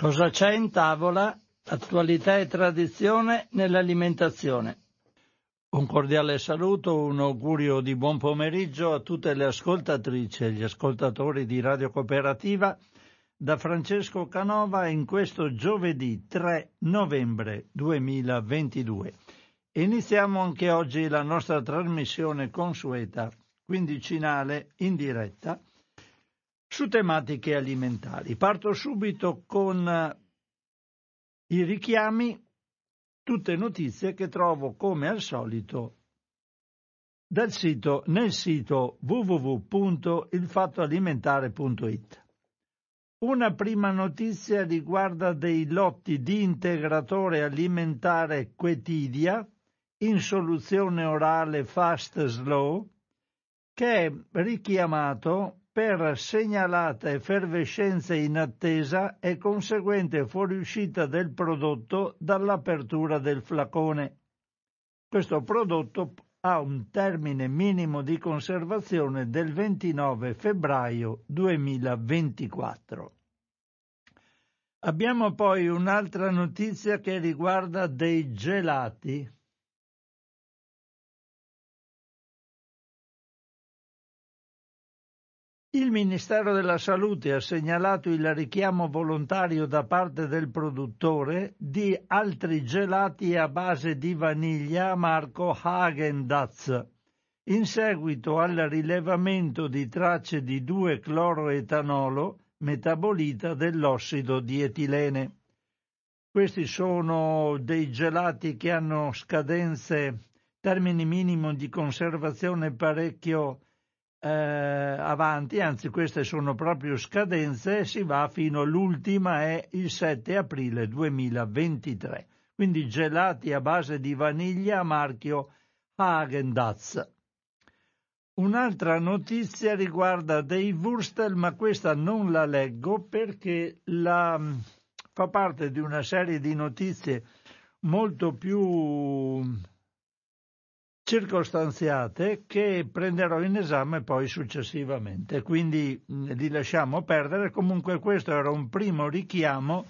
Cosa c'è in tavola? Attualità e tradizione nell'alimentazione. Un cordiale saluto, un augurio di buon pomeriggio a tutte le ascoltatrici e gli ascoltatori di Radio Cooperativa da Francesco Canova in questo giovedì 3 novembre 2022. Iniziamo anche oggi la nostra trasmissione consueta, quindicinale in diretta su tematiche alimentari. Parto subito con eh, i richiami, tutte notizie che trovo come al solito dal sito, nel sito www.ilfattoalimentare.it. Una prima notizia riguarda dei lotti di integratore alimentare Quetidia in soluzione orale fast slow che è richiamato per segnalata effervescenza in attesa e conseguente fuoriuscita del prodotto dall'apertura del flacone. Questo prodotto ha un termine minimo di conservazione del 29 febbraio 2024. Abbiamo poi un'altra notizia che riguarda dei gelati. Il Ministero della Salute ha segnalato il richiamo volontario da parte del produttore di altri gelati a base di vaniglia marco Hagen-Dazs in seguito al rilevamento di tracce di 2-cloroetanolo metabolita dell'ossido di etilene. Questi sono dei gelati che hanno scadenze, termini minimo di conservazione parecchio eh, avanti, anzi queste sono proprio scadenze, si va fino all'ultima è il 7 aprile 2023. Quindi gelati a base di vaniglia a marchio Hagen-Dazs. Un'altra notizia riguarda dei Wurstel, ma questa non la leggo perché la, fa parte di una serie di notizie molto più circostanziate che prenderò in esame poi successivamente, quindi li lasciamo perdere. Comunque questo era un primo richiamo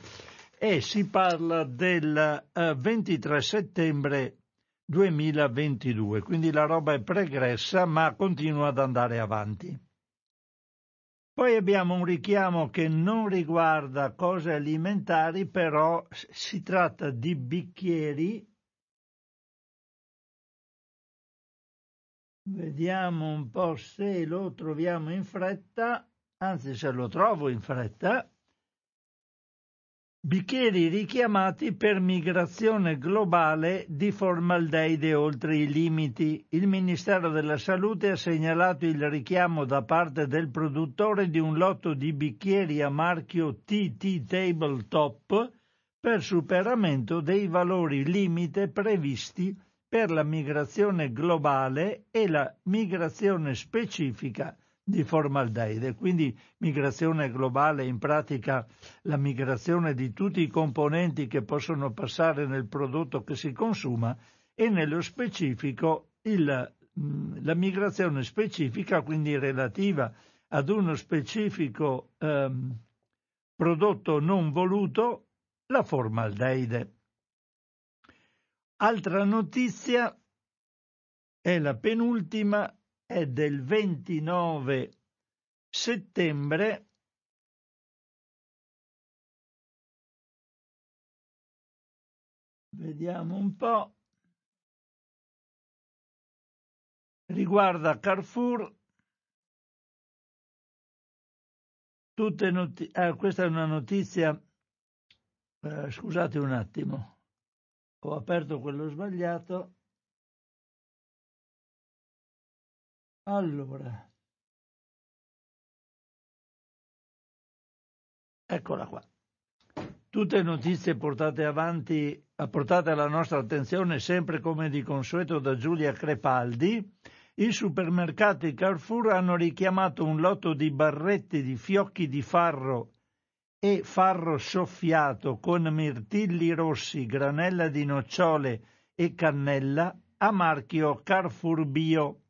e si parla del 23 eh, settembre 2022, quindi la roba è pregressa ma continua ad andare avanti. Poi abbiamo un richiamo che non riguarda cose alimentari, però si tratta di bicchieri Vediamo un po' se lo troviamo in fretta, anzi se lo trovo in fretta. Bicchieri richiamati per migrazione globale di formaldeide oltre i limiti. Il Ministero della Salute ha segnalato il richiamo da parte del produttore di un lotto di bicchieri a marchio TT Tabletop per superamento dei valori limite previsti per la migrazione globale e la migrazione specifica di formaldeide. Quindi migrazione globale in pratica la migrazione di tutti i componenti che possono passare nel prodotto che si consuma e nello specifico il, la migrazione specifica, quindi relativa ad uno specifico ehm, prodotto non voluto, la formaldeide. Altra notizia è la penultima, è del 29 settembre Vediamo un po'. Riguarda Carrefour. Tutte noti- ah, questa è una notizia. Eh, scusate un attimo ho aperto quello sbagliato. Allora, eccola qua. Tutte notizie portate avanti, portate alla nostra attenzione sempre come di consueto da Giulia Crepaldi. I supermercati Carrefour hanno richiamato un lotto di barretti di fiocchi di farro e farro soffiato con mirtilli rossi, granella di nocciole e cannella a marchio Carrefour Bio,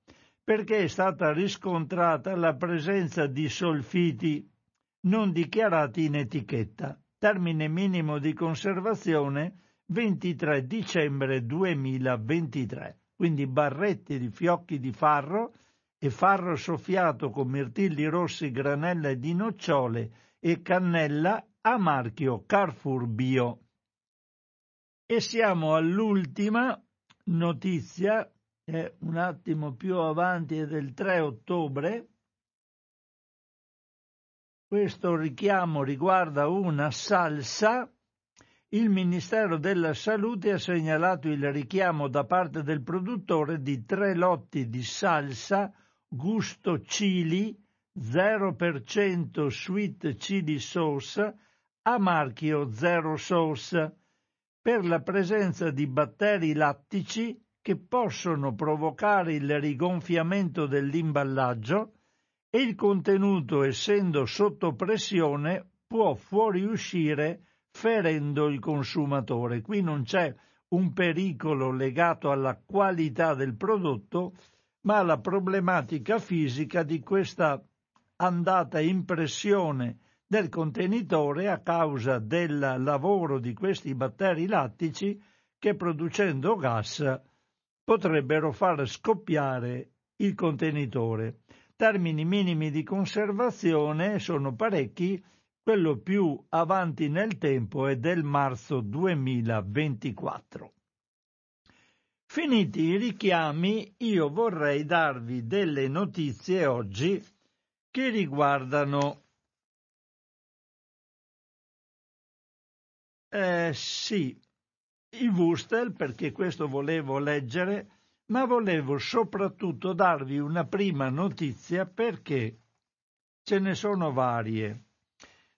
perché è stata riscontrata la presenza di solfiti non dichiarati in etichetta. termine minimo di conservazione 23 dicembre 2023. Quindi barretti di fiocchi di farro e farro soffiato con mirtilli rossi, granella di nocciole e cannella a marchio Carrefour Bio. E siamo all'ultima notizia, eh, un attimo più avanti, è del 3 ottobre. Questo richiamo riguarda una salsa. Il Ministero della Salute ha segnalato il richiamo da parte del produttore di tre lotti di salsa gusto chili 0% sweet chili sauce a marchio Zero Sauce per la presenza di batteri lattici che possono provocare il rigonfiamento dell'imballaggio e il contenuto, essendo sotto pressione, può fuoriuscire ferendo il consumatore. Qui non c'è un pericolo legato alla qualità del prodotto, ma alla problematica fisica di questa andata in pressione del contenitore a causa del lavoro di questi batteri lattici che producendo gas potrebbero far scoppiare il contenitore. Termini minimi di conservazione sono parecchi, quello più avanti nel tempo è del marzo 2024. Finiti i richiami, io vorrei darvi delle notizie oggi che riguardano eh, sì, il Wustel, perché questo volevo leggere, ma volevo soprattutto darvi una prima notizia perché ce ne sono varie,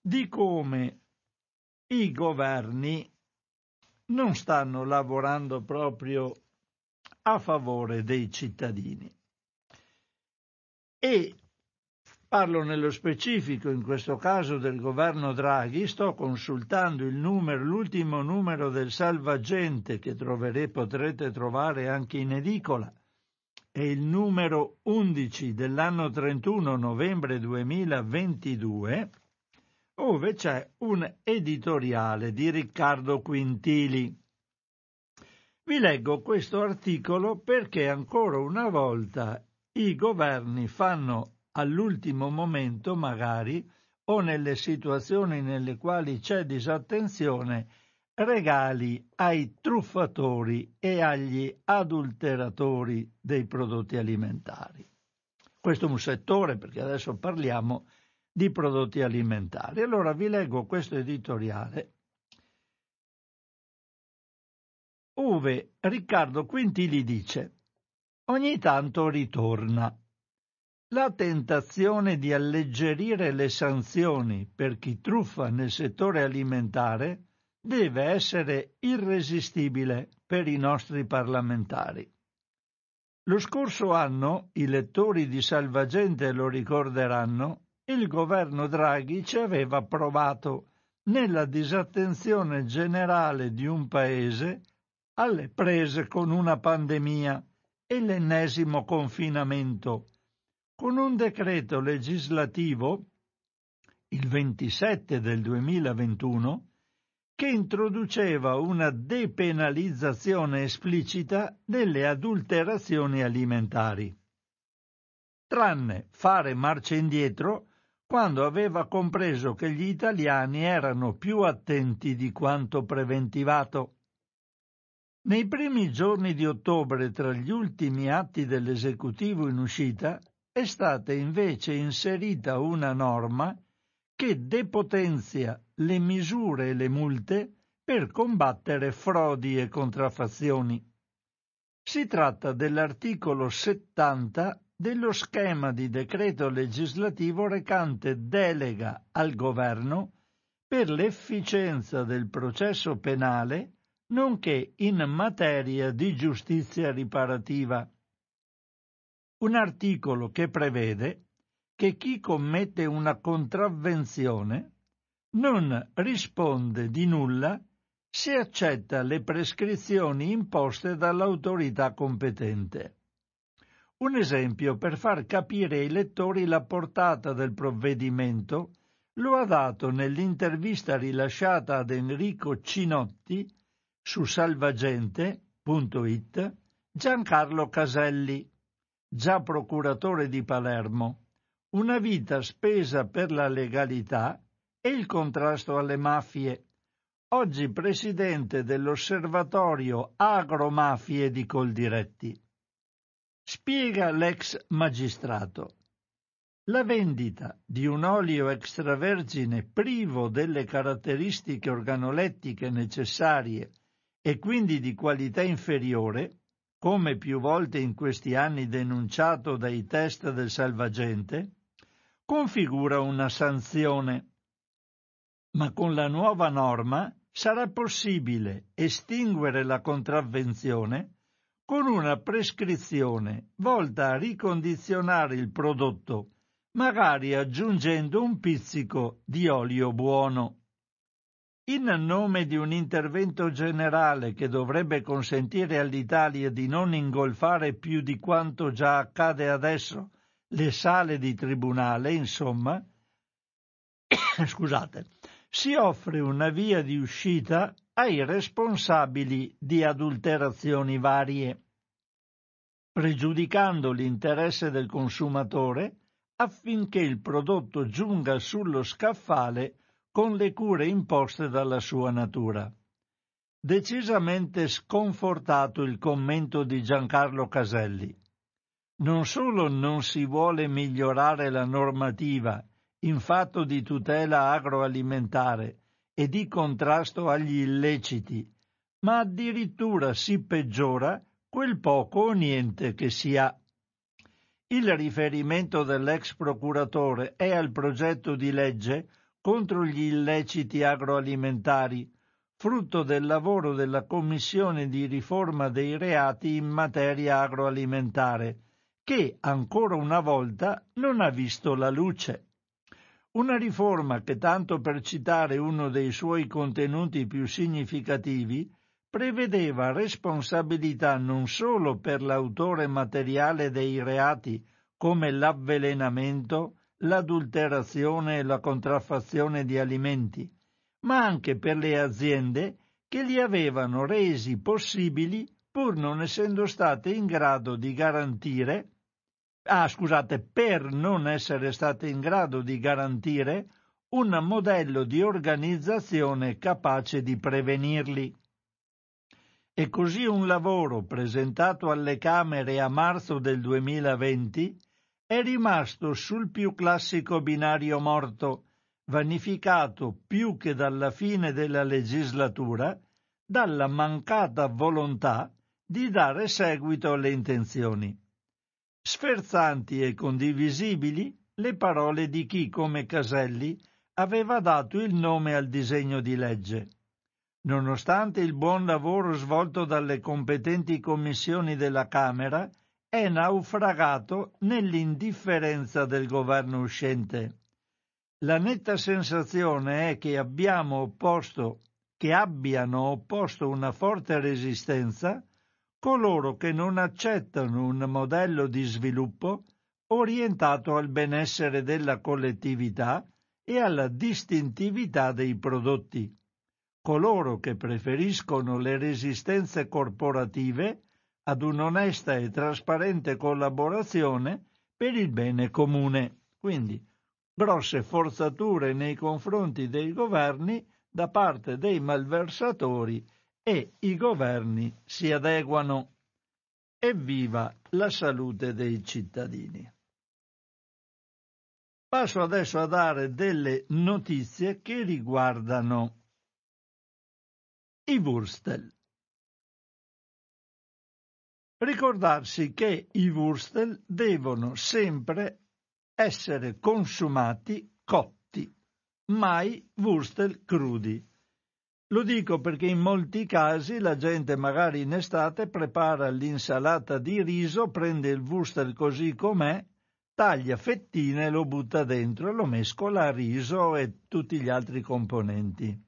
di come i governi non stanno lavorando proprio a favore dei cittadini. E Parlo nello specifico, in questo caso, del governo Draghi. Sto consultando numero, l'ultimo numero del salvagente che trovere, potrete trovare anche in edicola. È il numero 11 dell'anno 31 novembre 2022, dove c'è un editoriale di Riccardo Quintili. Vi leggo questo articolo perché ancora una volta i governi fanno all'ultimo momento magari o nelle situazioni nelle quali c'è disattenzione, regali ai truffatori e agli adulteratori dei prodotti alimentari. Questo è un settore perché adesso parliamo di prodotti alimentari. Allora vi leggo questo editoriale Uve Riccardo Quintili dice ogni tanto ritorna la tentazione di alleggerire le sanzioni per chi truffa nel settore alimentare deve essere irresistibile per i nostri parlamentari. Lo scorso anno, i lettori di Salvagente lo ricorderanno, il governo Draghi ci aveva provato nella disattenzione generale di un paese alle prese con una pandemia e l'ennesimo confinamento con un decreto legislativo, il 27 del 2021, che introduceva una depenalizzazione esplicita delle adulterazioni alimentari, tranne fare marcia indietro quando aveva compreso che gli italiani erano più attenti di quanto preventivato. Nei primi giorni di ottobre, tra gli ultimi atti dell'esecutivo in uscita, è stata invece inserita una norma che depotenzia le misure e le multe per combattere frodi e contraffazioni. Si tratta dell'articolo 70 dello schema di decreto legislativo recante delega al governo per l'efficienza del processo penale nonché in materia di giustizia riparativa un articolo che prevede che chi commette una contravvenzione non risponde di nulla se accetta le prescrizioni imposte dall'autorità competente. Un esempio per far capire ai lettori la portata del provvedimento lo ha dato nell'intervista rilasciata ad Enrico Cinotti su salvagente.it Giancarlo Caselli, già procuratore di Palermo, una vita spesa per la legalità e il contrasto alle mafie, oggi presidente dell'Osservatorio Agromafie di Coldiretti. Spiega l'ex magistrato. La vendita di un olio extravergine privo delle caratteristiche organolettiche necessarie e quindi di qualità inferiore, come più volte in questi anni denunciato dai test del salvagente, configura una sanzione. Ma con la nuova norma sarà possibile estinguere la contravvenzione con una prescrizione volta a ricondizionare il prodotto, magari aggiungendo un pizzico di olio buono. In nome di un intervento generale che dovrebbe consentire all'Italia di non ingolfare più di quanto già accade adesso le sale di tribunale, insomma, scusate, si offre una via di uscita ai responsabili di adulterazioni varie, pregiudicando l'interesse del consumatore affinché il prodotto giunga sullo scaffale con le cure imposte dalla sua natura. Decisamente sconfortato il commento di Giancarlo Caselli. Non solo non si vuole migliorare la normativa in fatto di tutela agroalimentare e di contrasto agli illeciti, ma addirittura si peggiora quel poco o niente che si ha. Il riferimento dell'ex procuratore è al progetto di legge contro gli illeciti agroalimentari, frutto del lavoro della Commissione di riforma dei reati in materia agroalimentare, che ancora una volta non ha visto la luce. Una riforma che, tanto per citare uno dei suoi contenuti più significativi, prevedeva responsabilità non solo per l'autore materiale dei reati come l'avvelenamento, l'adulterazione e la contraffazione di alimenti, ma anche per le aziende che li avevano resi possibili pur non essendo state in grado di garantire ah, scusate, per non essere state in grado di garantire un modello di organizzazione capace di prevenirli. E così un lavoro presentato alle Camere a marzo del 2020 è rimasto sul più classico binario morto, vanificato più che dalla fine della legislatura, dalla mancata volontà di dare seguito alle intenzioni. Sferzanti e condivisibili le parole di chi, come Caselli, aveva dato il nome al disegno di legge. Nonostante il buon lavoro svolto dalle competenti commissioni della Camera, è naufragato nell'indifferenza del governo uscente. La netta sensazione è che abbiamo opposto, che abbiano opposto una forte resistenza coloro che non accettano un modello di sviluppo orientato al benessere della collettività e alla distintività dei prodotti, coloro che preferiscono le resistenze corporative ad un'onesta e trasparente collaborazione per il bene comune. Quindi grosse forzature nei confronti dei governi da parte dei malversatori e i governi si adeguano. Evviva la salute dei cittadini. Passo adesso a dare delle notizie che riguardano i Wurstel. Ricordarsi che i wurstel devono sempre essere consumati cotti, mai wurstel crudi. Lo dico perché in molti casi la gente magari in estate prepara l'insalata di riso, prende il wurstel così com'è, taglia fettine e lo butta dentro e lo mescola a riso e tutti gli altri componenti.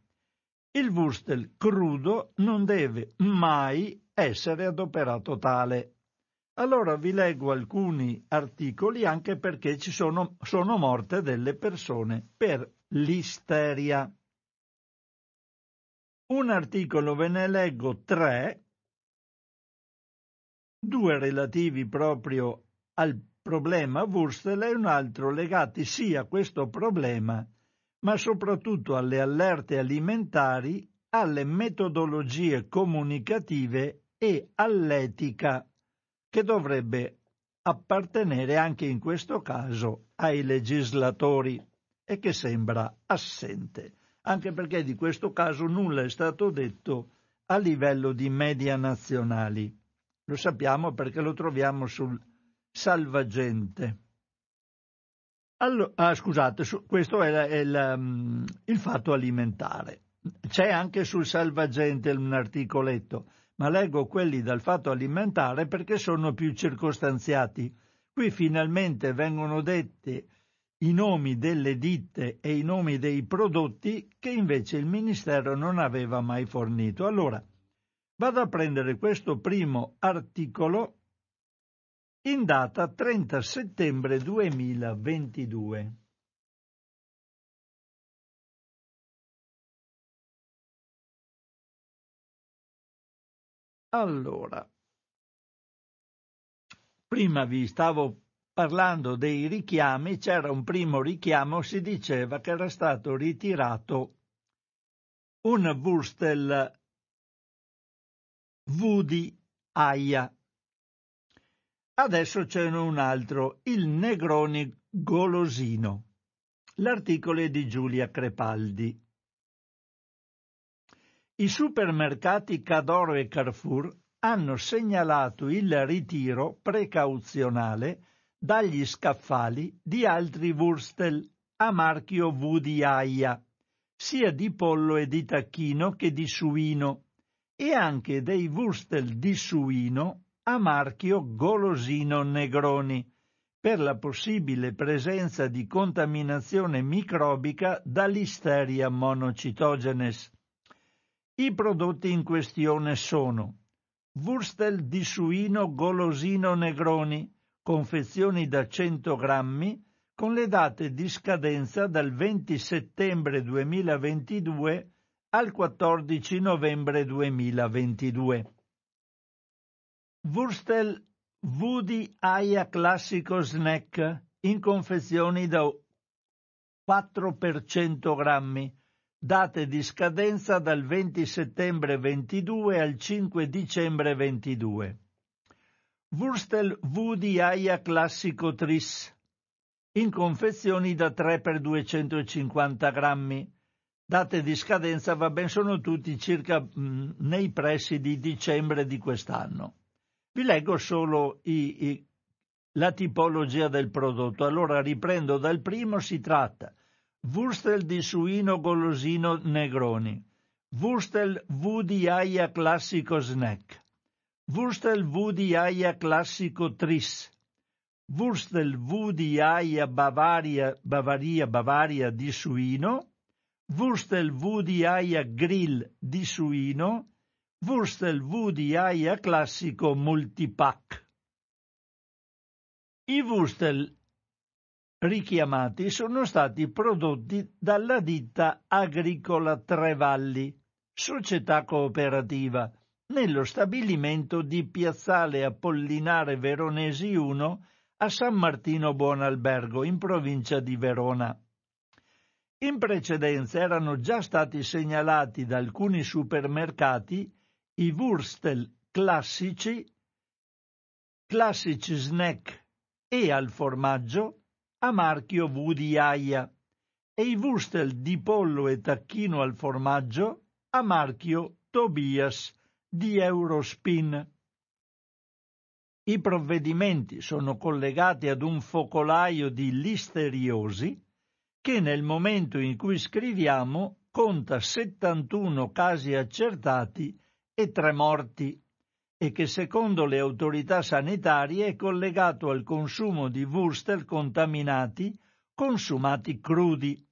Il wurstel crudo non deve mai essere adoperato tale. Allora vi leggo alcuni articoli anche perché ci sono, sono morte delle persone per l'isteria. Un articolo ve ne leggo tre, due relativi proprio al problema Wurstel e un altro legati sia a questo problema, ma soprattutto alle allerte alimentari, alle metodologie comunicative e all'etica, che dovrebbe appartenere anche in questo caso ai legislatori e che sembra assente, anche perché di questo caso nulla è stato detto a livello di media nazionali. Lo sappiamo perché lo troviamo sul Salvagente. Allora, ah, scusate, su, questo è, è il, um, il fatto alimentare. C'è anche sul Salvagente un articoletto, ma leggo quelli dal fatto alimentare perché sono più circostanziati. Qui finalmente vengono detti i nomi delle ditte e i nomi dei prodotti che invece il Ministero non aveva mai fornito. Allora, vado a prendere questo primo articolo in data 30 settembre 2022. Allora, prima vi stavo parlando dei richiami, c'era un primo richiamo, si diceva che era stato ritirato un Wurstel V di Aia Adesso c'è un altro, il Negroni golosino. L'articolo è di Giulia Crepaldi. I supermercati Cadoro e Carrefour hanno segnalato il ritiro precauzionale dagli scaffali di altri Wurstel a marchio V di sia di pollo e di tacchino che di suino, e anche dei Wurstel di suino a marchio Golosino Negroni per la possibile presenza di contaminazione microbica da Listeria monocitogenes. I prodotti in questione sono Wurstel di suino Golosino Negroni, confezioni da 100 grammi, con le date di scadenza dal 20 settembre 2022 al 14 novembre 2022. Wurstel Woody Aia Classico Snack in confezioni da 4 per 100 grammi, date di scadenza dal 20 settembre 22 al 5 dicembre 22. Wurstel Aia Classico Tris in confezioni da 3 per 250 grammi, date di scadenza va ben sono tutti circa mh, mm, nei pressi di dicembre di quest'anno. Vi leggo solo i, i, la tipologia del prodotto. Allora riprendo dal primo, si tratta Wurstel di suino golosino Negroni, Wurstel V di aia classico snack, Wurstel V di aia classico tris, Wurstel V di aia Bavaria, Bavaria, Bavaria di suino, Wurstel V di aia grill di suino, Wurstel V di Aia classico multipack. I Wurstel richiamati sono stati prodotti dalla ditta agricola Trevalli, società cooperativa, nello stabilimento di Piazzale Apollinare Veronesi 1 a San Martino Buonalbergo, in provincia di Verona. In precedenza erano già stati segnalati da alcuni supermercati i Wurstel classici, classici snack e al formaggio a marchio V di Aia e i Wurstel di pollo e tacchino al formaggio a marchio Tobias di Eurospin. I provvedimenti sono collegati ad un focolaio di listeriosi che nel momento in cui scriviamo conta 71 casi accertati e tre morti e che secondo le autorità sanitarie è collegato al consumo di wurstel contaminati consumati crudi.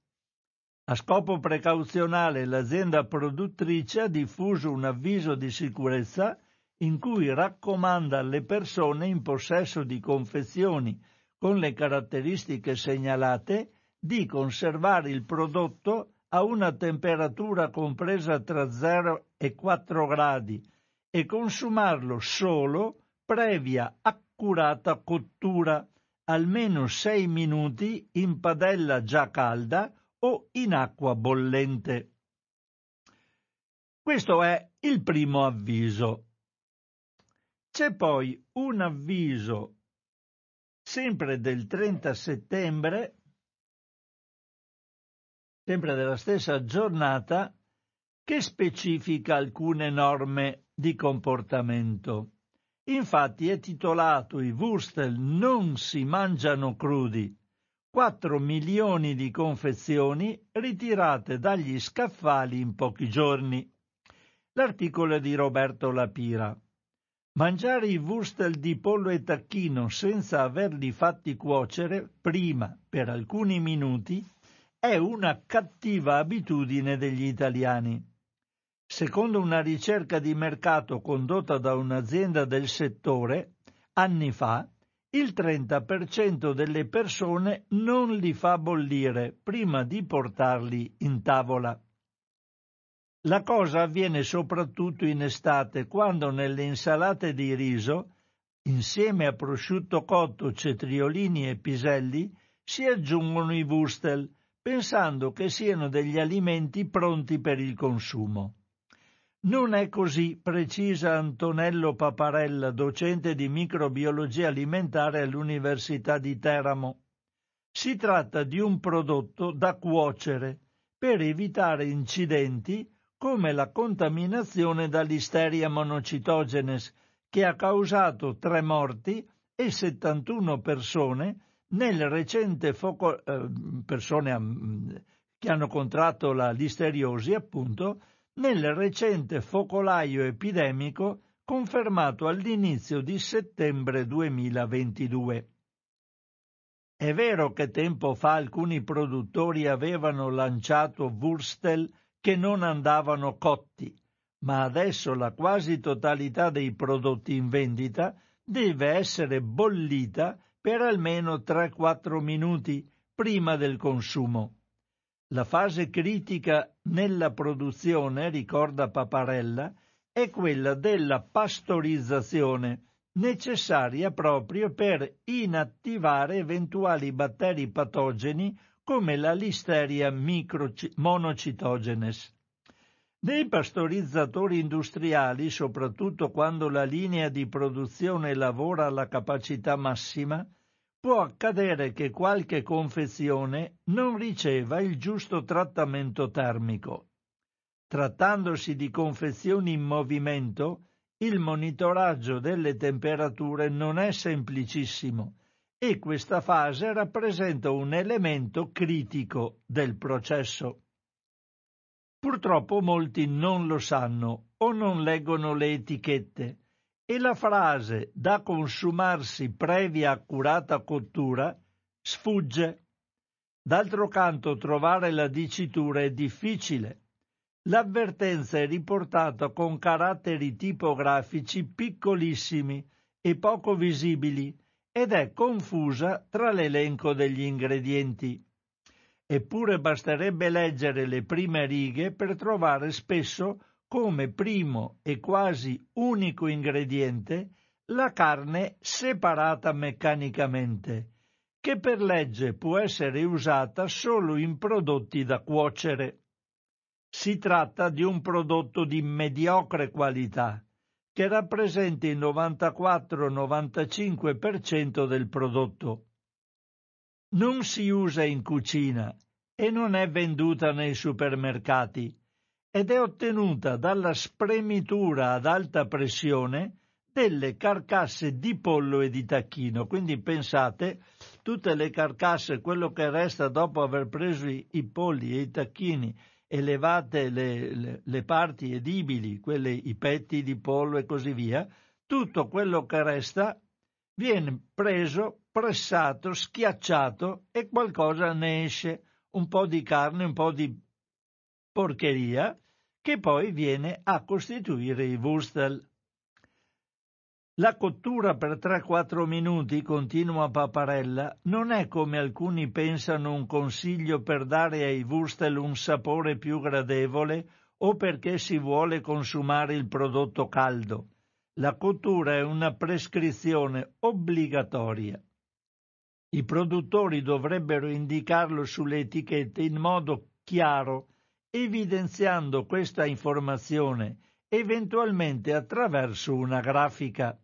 A scopo precauzionale l'azienda produttrice ha diffuso un avviso di sicurezza in cui raccomanda alle persone in possesso di confezioni con le caratteristiche segnalate di conservare il prodotto a una temperatura compresa tra 0 e 4 gradi e consumarlo solo previa accurata cottura, almeno 6 minuti in padella già calda o in acqua bollente. Questo è il primo avviso. C'è poi un avviso sempre del 30 settembre, sempre della stessa giornata, che specifica alcune norme di comportamento. Infatti è titolato I Wurstel non si mangiano crudi. 4 milioni di confezioni ritirate dagli scaffali in pochi giorni. L'articolo è di Roberto Lapira. Mangiare i wurstel di pollo e tacchino senza averli fatti cuocere prima per alcuni minuti è una cattiva abitudine degli italiani. Secondo una ricerca di mercato condotta da un'azienda del settore, anni fa, il 30% delle persone non li fa bollire prima di portarli in tavola. La cosa avviene soprattutto in estate, quando nelle insalate di riso, insieme a prosciutto cotto, cetriolini e piselli, si aggiungono i wurstel, pensando che siano degli alimenti pronti per il consumo. Non è così, precisa Antonello Paparella, docente di microbiologia alimentare all'Università di Teramo. Si tratta di un prodotto da cuocere per evitare incidenti come la contaminazione da Listeria monocitogenes, che ha causato tre morti e 71 persone nel recente foco, eh, persone mm, che hanno contratto la listeriosi, appunto, nel recente focolaio epidemico confermato all'inizio di settembre 2022. È vero che tempo fa alcuni produttori avevano lanciato Wurstel che non andavano cotti, ma adesso la quasi totalità dei prodotti in vendita deve essere bollita per almeno 3-4 minuti prima del consumo. La fase critica nella produzione, ricorda Paparella, è quella della pastorizzazione, necessaria proprio per inattivare eventuali batteri patogeni come la Listeria monocitogenes. Nei pastorizzatori industriali, soprattutto quando la linea di produzione lavora alla capacità massima, può accadere che qualche confezione non riceva il giusto trattamento termico. Trattandosi di confezioni in movimento, il monitoraggio delle temperature non è semplicissimo e questa fase rappresenta un elemento critico del processo. Purtroppo molti non lo sanno o non leggono le etichette e la frase da consumarsi previa accurata cottura sfugge. D'altro canto trovare la dicitura è difficile. L'avvertenza è riportata con caratteri tipografici piccolissimi e poco visibili ed è confusa tra l'elenco degli ingredienti. Eppure basterebbe leggere le prime righe per trovare spesso come primo e quasi unico ingrediente la carne separata meccanicamente, che per legge può essere usata solo in prodotti da cuocere. Si tratta di un prodotto di mediocre qualità, che rappresenta il 94-95% del prodotto. Non si usa in cucina e non è venduta nei supermercati ed è ottenuta dalla spremitura ad alta pressione delle carcasse di pollo e di tacchino. Quindi pensate, tutte le carcasse, quello che resta dopo aver preso i, i polli e i tacchini elevate le, le, le parti edibili, quelle, i petti di pollo e così via, tutto quello che resta viene preso, pressato, schiacciato e qualcosa ne esce, un po' di carne, un po' di porcheria, che poi viene a costituire i wurstel. La cottura per 3-4 minuti, continua Paparella, non è come alcuni pensano un consiglio per dare ai wurstel un sapore più gradevole o perché si vuole consumare il prodotto caldo. La cottura è una prescrizione obbligatoria. I produttori dovrebbero indicarlo sulle etichette in modo chiaro, evidenziando questa informazione eventualmente attraverso una grafica.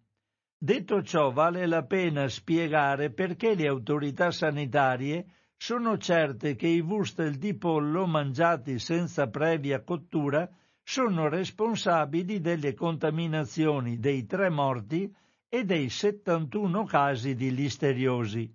Detto ciò, vale la pena spiegare perché le autorità sanitarie sono certe che i wurstel di pollo mangiati senza previa cottura sono responsabili delle contaminazioni dei tre morti e dei 71 casi di listeriosi.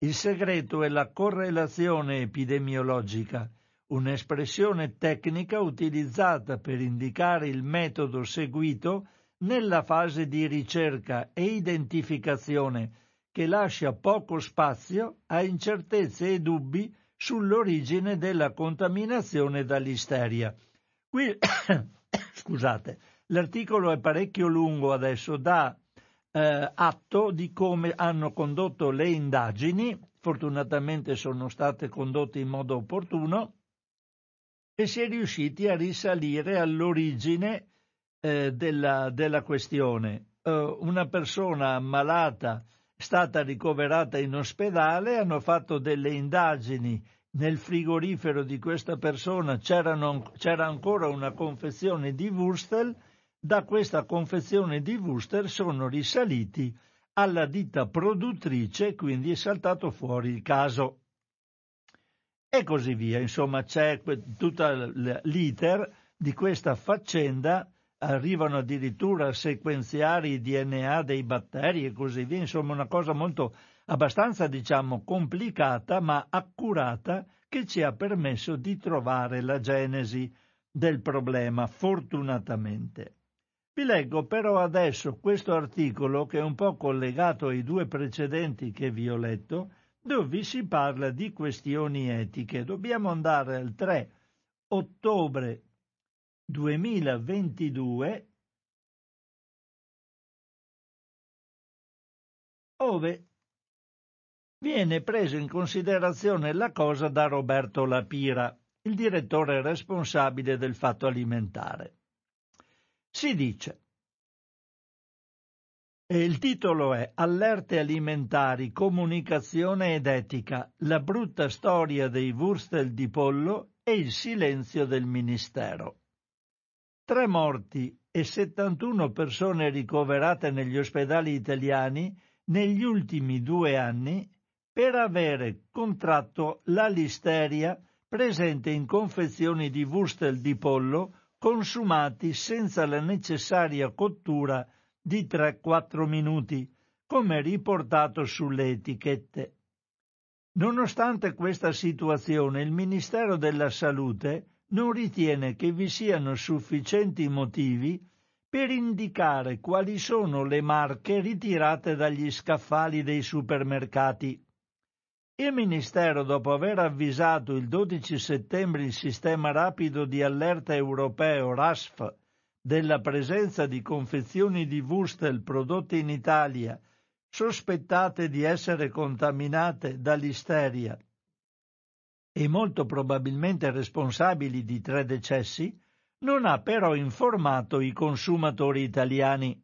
Il segreto è la correlazione epidemiologica, un'espressione tecnica utilizzata per indicare il metodo seguito nella fase di ricerca e identificazione che lascia poco spazio a incertezze e dubbi sull'origine della contaminazione da listeria. Qui, scusate, l'articolo è parecchio lungo adesso, dà eh, atto di come hanno condotto le indagini, fortunatamente sono state condotte in modo opportuno, e si è riusciti a risalire all'origine eh, della, della, questione. Uh, una persona ammalata è stata ricoverata in ospedale, hanno fatto delle indagini nel frigorifero di questa persona c'era ancora una confezione di Wurstel, da questa confezione di Wurstel sono risaliti alla ditta produttrice, quindi è saltato fuori il caso. E così via, insomma c'è tutto l'iter di questa faccenda. Arrivano addirittura a sequenziare i DNA dei batteri e così via, insomma una cosa molto abbastanza diciamo complicata ma accurata che ci ha permesso di trovare la genesi del problema fortunatamente. Vi leggo però adesso questo articolo che è un po' collegato ai due precedenti che vi ho letto, dove si parla di questioni etiche. Dobbiamo andare al 3 ottobre 2022 ove viene preso in considerazione la cosa da Roberto Lapira, il direttore responsabile del fatto alimentare. Si dice e il titolo è Allerte alimentari, comunicazione ed etica, la brutta storia dei wurstel di pollo e il silenzio del Ministero. Tre morti e 71 persone ricoverate negli ospedali italiani negli ultimi due anni per avere contratto la listeria presente in confezioni di wurstel di pollo consumati senza la necessaria cottura di 3-4 minuti, come riportato sulle etichette. Nonostante questa situazione, il Ministero della Salute non ritiene che vi siano sufficienti motivi per indicare quali sono le marche ritirate dagli scaffali dei supermercati. Il Ministero, dopo aver avvisato il 12 settembre il sistema rapido di allerta europeo RASF della presenza di confezioni di Wurstel prodotte in Italia sospettate di essere contaminate da listeria e molto probabilmente responsabili di tre decessi, non ha però informato i consumatori italiani.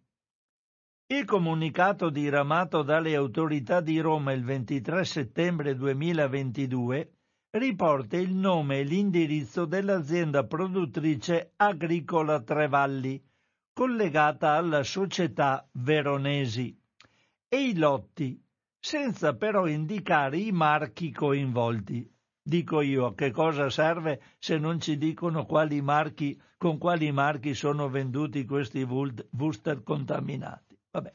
Il comunicato diramato dalle autorità di Roma il 23 settembre 2022 riporta il nome e l'indirizzo dell'azienda produttrice Agricola Trevalli, collegata alla società Veronesi, e i lotti, senza però indicare i marchi coinvolti. Dico io, a che cosa serve se non ci dicono quali marchi, con quali marchi sono venduti questi Wurster contaminati? Vabbè.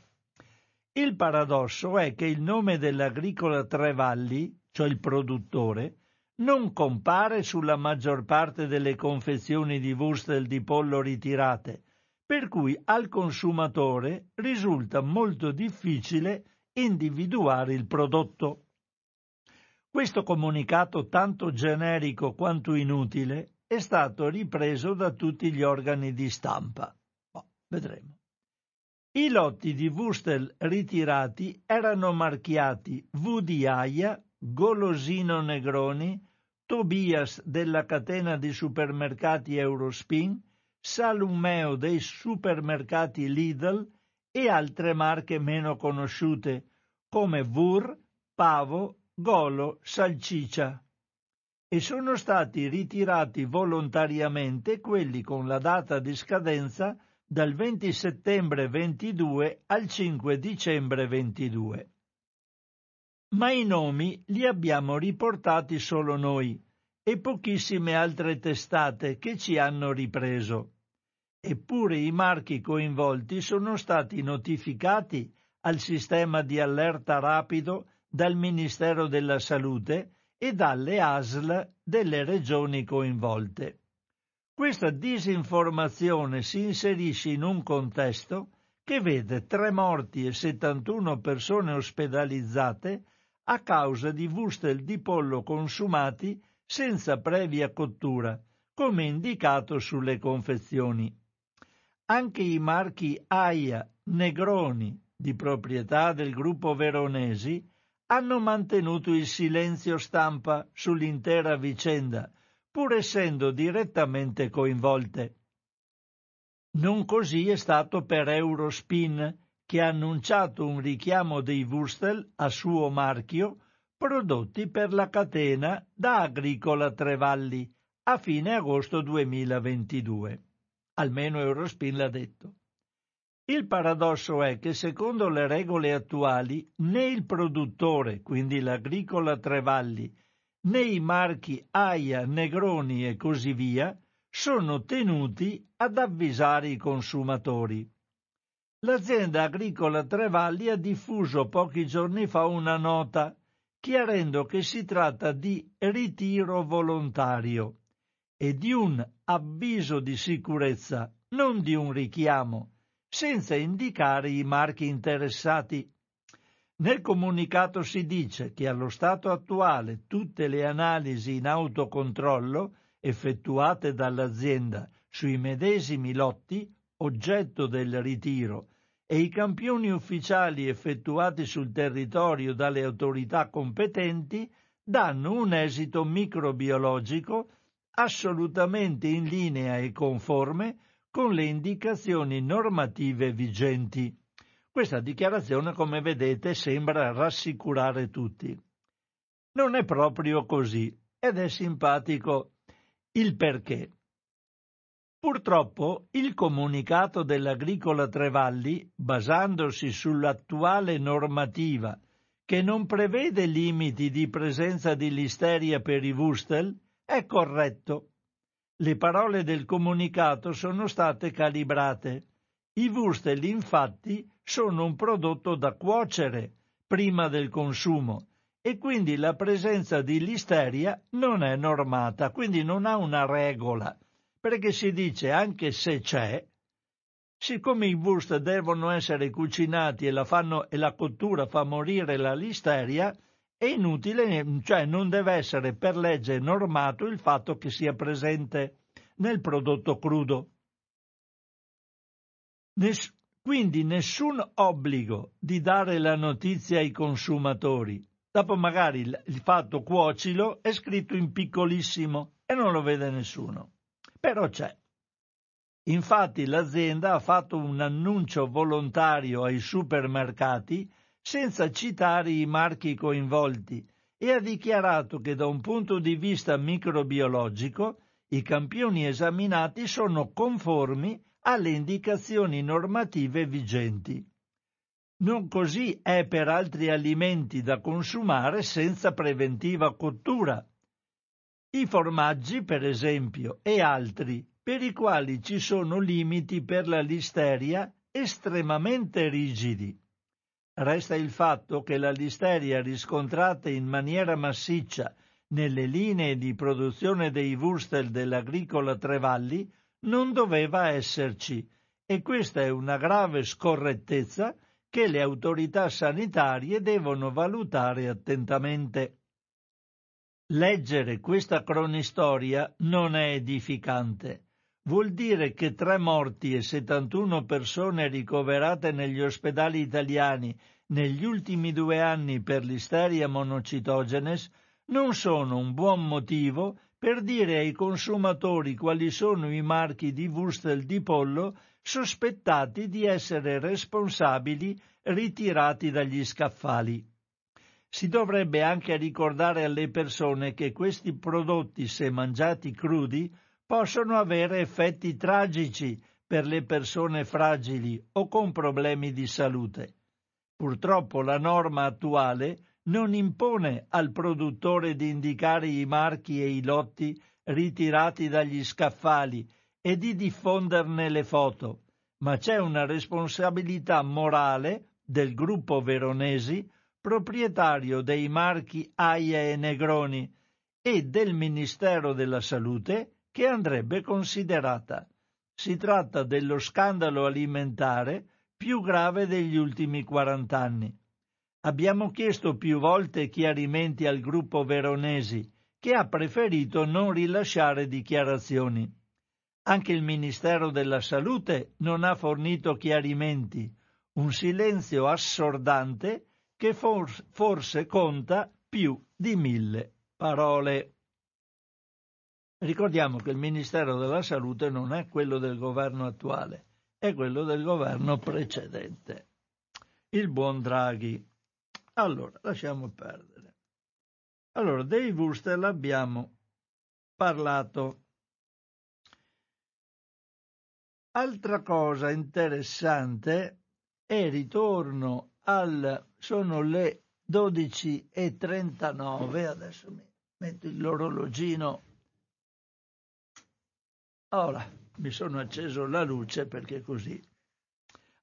Il paradosso è che il nome dell'agricola Trevalli, cioè il produttore, non compare sulla maggior parte delle confezioni di wurstel di pollo ritirate, per cui al consumatore risulta molto difficile individuare il prodotto. Questo comunicato tanto generico quanto inutile è stato ripreso da tutti gli organi di stampa. Boh, vedremo. I lotti di Wustel ritirati erano marchiati V di Aia, Golosino Negroni, Tobias della catena di supermercati Eurospin, Salumeo dei supermercati Lidl e altre marche meno conosciute come Vur, Pavo, Golo, Salciccia. E sono stati ritirati volontariamente quelli con la data di scadenza dal 20 settembre 22 al 5 dicembre 22. Ma i nomi li abbiamo riportati solo noi e pochissime altre testate che ci hanno ripreso. Eppure i marchi coinvolti sono stati notificati al sistema di allerta rapido dal Ministero della Salute e dalle ASL delle regioni coinvolte. Questa disinformazione si inserisce in un contesto che vede tre morti e 71 persone ospedalizzate a causa di wustel di pollo consumati senza previa cottura, come indicato sulle confezioni. Anche i marchi Aia, Negroni, di proprietà del gruppo Veronesi, hanno mantenuto il silenzio stampa sull'intera vicenda, pur essendo direttamente coinvolte. Non così è stato per Eurospin, che ha annunciato un richiamo dei Wurstel a suo marchio prodotti per la catena da Agricola Trevalli a fine agosto 2022. Almeno Eurospin l'ha detto. Il paradosso è che secondo le regole attuali né il produttore, quindi l'Agricola Trevalli, né i marchi Aia, Negroni e così via, sono tenuti ad avvisare i consumatori. L'azienda agricola Trevalli ha diffuso pochi giorni fa una nota chiarendo che si tratta di ritiro volontario e di un avviso di sicurezza, non di un richiamo, senza indicare i marchi interessati. Nel comunicato si dice che allo stato attuale tutte le analisi in autocontrollo effettuate dall'azienda sui medesimi lotti oggetto del ritiro e i campioni ufficiali effettuati sul territorio dalle autorità competenti danno un esito microbiologico assolutamente in linea e conforme con le indicazioni normative vigenti. Questa dichiarazione, come vedete, sembra rassicurare tutti. Non è proprio così ed è simpatico il perché. Purtroppo il comunicato dell'Agricola Trevalli, basandosi sull'attuale normativa che non prevede limiti di presenza di listeria per i Wustel, è corretto. Le parole del comunicato sono state calibrate i wustel infatti sono un prodotto da cuocere prima del consumo e quindi la presenza di listeria non è normata, quindi non ha una regola, perché si dice anche se c'è, siccome i wurst devono essere cucinati e la, fanno, e la cottura fa morire la listeria, è inutile, cioè non deve essere per legge normato il fatto che sia presente nel prodotto crudo. Ness- quindi nessun obbligo di dare la notizia ai consumatori. Dopo magari il, fatto cuocilo è scritto in piccolissimo e non lo vede nessuno. Però c'è. Infatti l'azienda ha fatto un annuncio volontario ai supermercati senza citare i marchi coinvolti e ha dichiarato che da un punto di vista microbiologico i campioni esaminati sono conformi alle indicazioni normative vigenti. Non così è per altri alimenti da consumare senza preventiva cottura. I formaggi, per esempio, e altri, per i quali ci sono limiti per la listeria estremamente rigidi. Resta il fatto che la listeria riscontrata in maniera massiccia nelle linee di produzione dei wurstel dell'agricola Trevalli non doveva esserci e questa è una grave scorrettezza che le autorità sanitarie devono valutare attentamente. Leggere questa cronistoria non è edificante. vuol dire che tre morti e 71 persone ricoverate negli ospedali italiani negli ultimi due anni per l'isteria monocitogenes non sono un buon motivo per dire ai consumatori quali sono i marchi di Wustel di pollo sospettati di essere responsabili ritirati dagli scaffali. Si dovrebbe anche ricordare alle persone che questi prodotti, se mangiati crudi, possono avere effetti tragici per le persone fragili o con problemi di salute. Purtroppo la norma attuale non impone al produttore di indicare i marchi e i lotti ritirati dagli scaffali e di diffonderne le foto, ma c'è una responsabilità morale del gruppo Veronesi, proprietario dei marchi Aia e Negroni e del Ministero della Salute, che andrebbe considerata. Si tratta dello scandalo alimentare più grave degli ultimi 40 anni. Abbiamo chiesto più volte chiarimenti al gruppo Veronesi, che ha preferito non rilasciare dichiarazioni. Anche il Ministero della Salute non ha fornito chiarimenti, un silenzio assordante che forse, forse conta più di mille parole. Ricordiamo che il Ministero della Salute non è quello del governo attuale, è quello del governo precedente, il buon Draghi. Allora, lasciamo perdere. Allora, dei Wustel abbiamo parlato. Altra cosa interessante è ritorno al... sono le 12.39, adesso mi metto l'orologino Ora mi sono acceso la luce perché così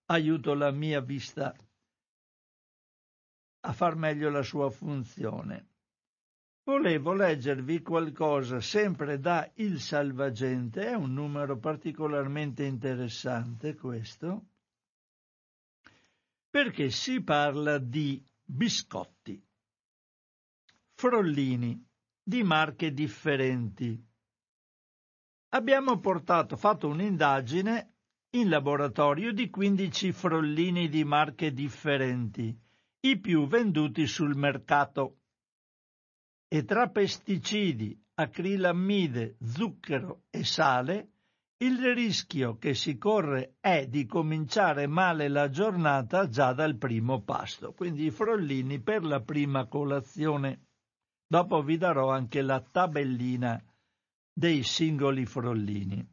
aiuto la mia vista a far meglio la sua funzione. Volevo leggervi qualcosa sempre da Il Salvagente, è un numero particolarmente interessante questo, perché si parla di biscotti, frollini di marche differenti abbiamo portato, fatto un'indagine in laboratorio di 15 frollini di marche differenti, i più venduti sul mercato. E tra pesticidi, acrilammide, zucchero e sale, il rischio che si corre è di cominciare male la giornata già dal primo pasto, quindi i frollini per la prima colazione. Dopo vi darò anche la tabellina dei singoli frollini.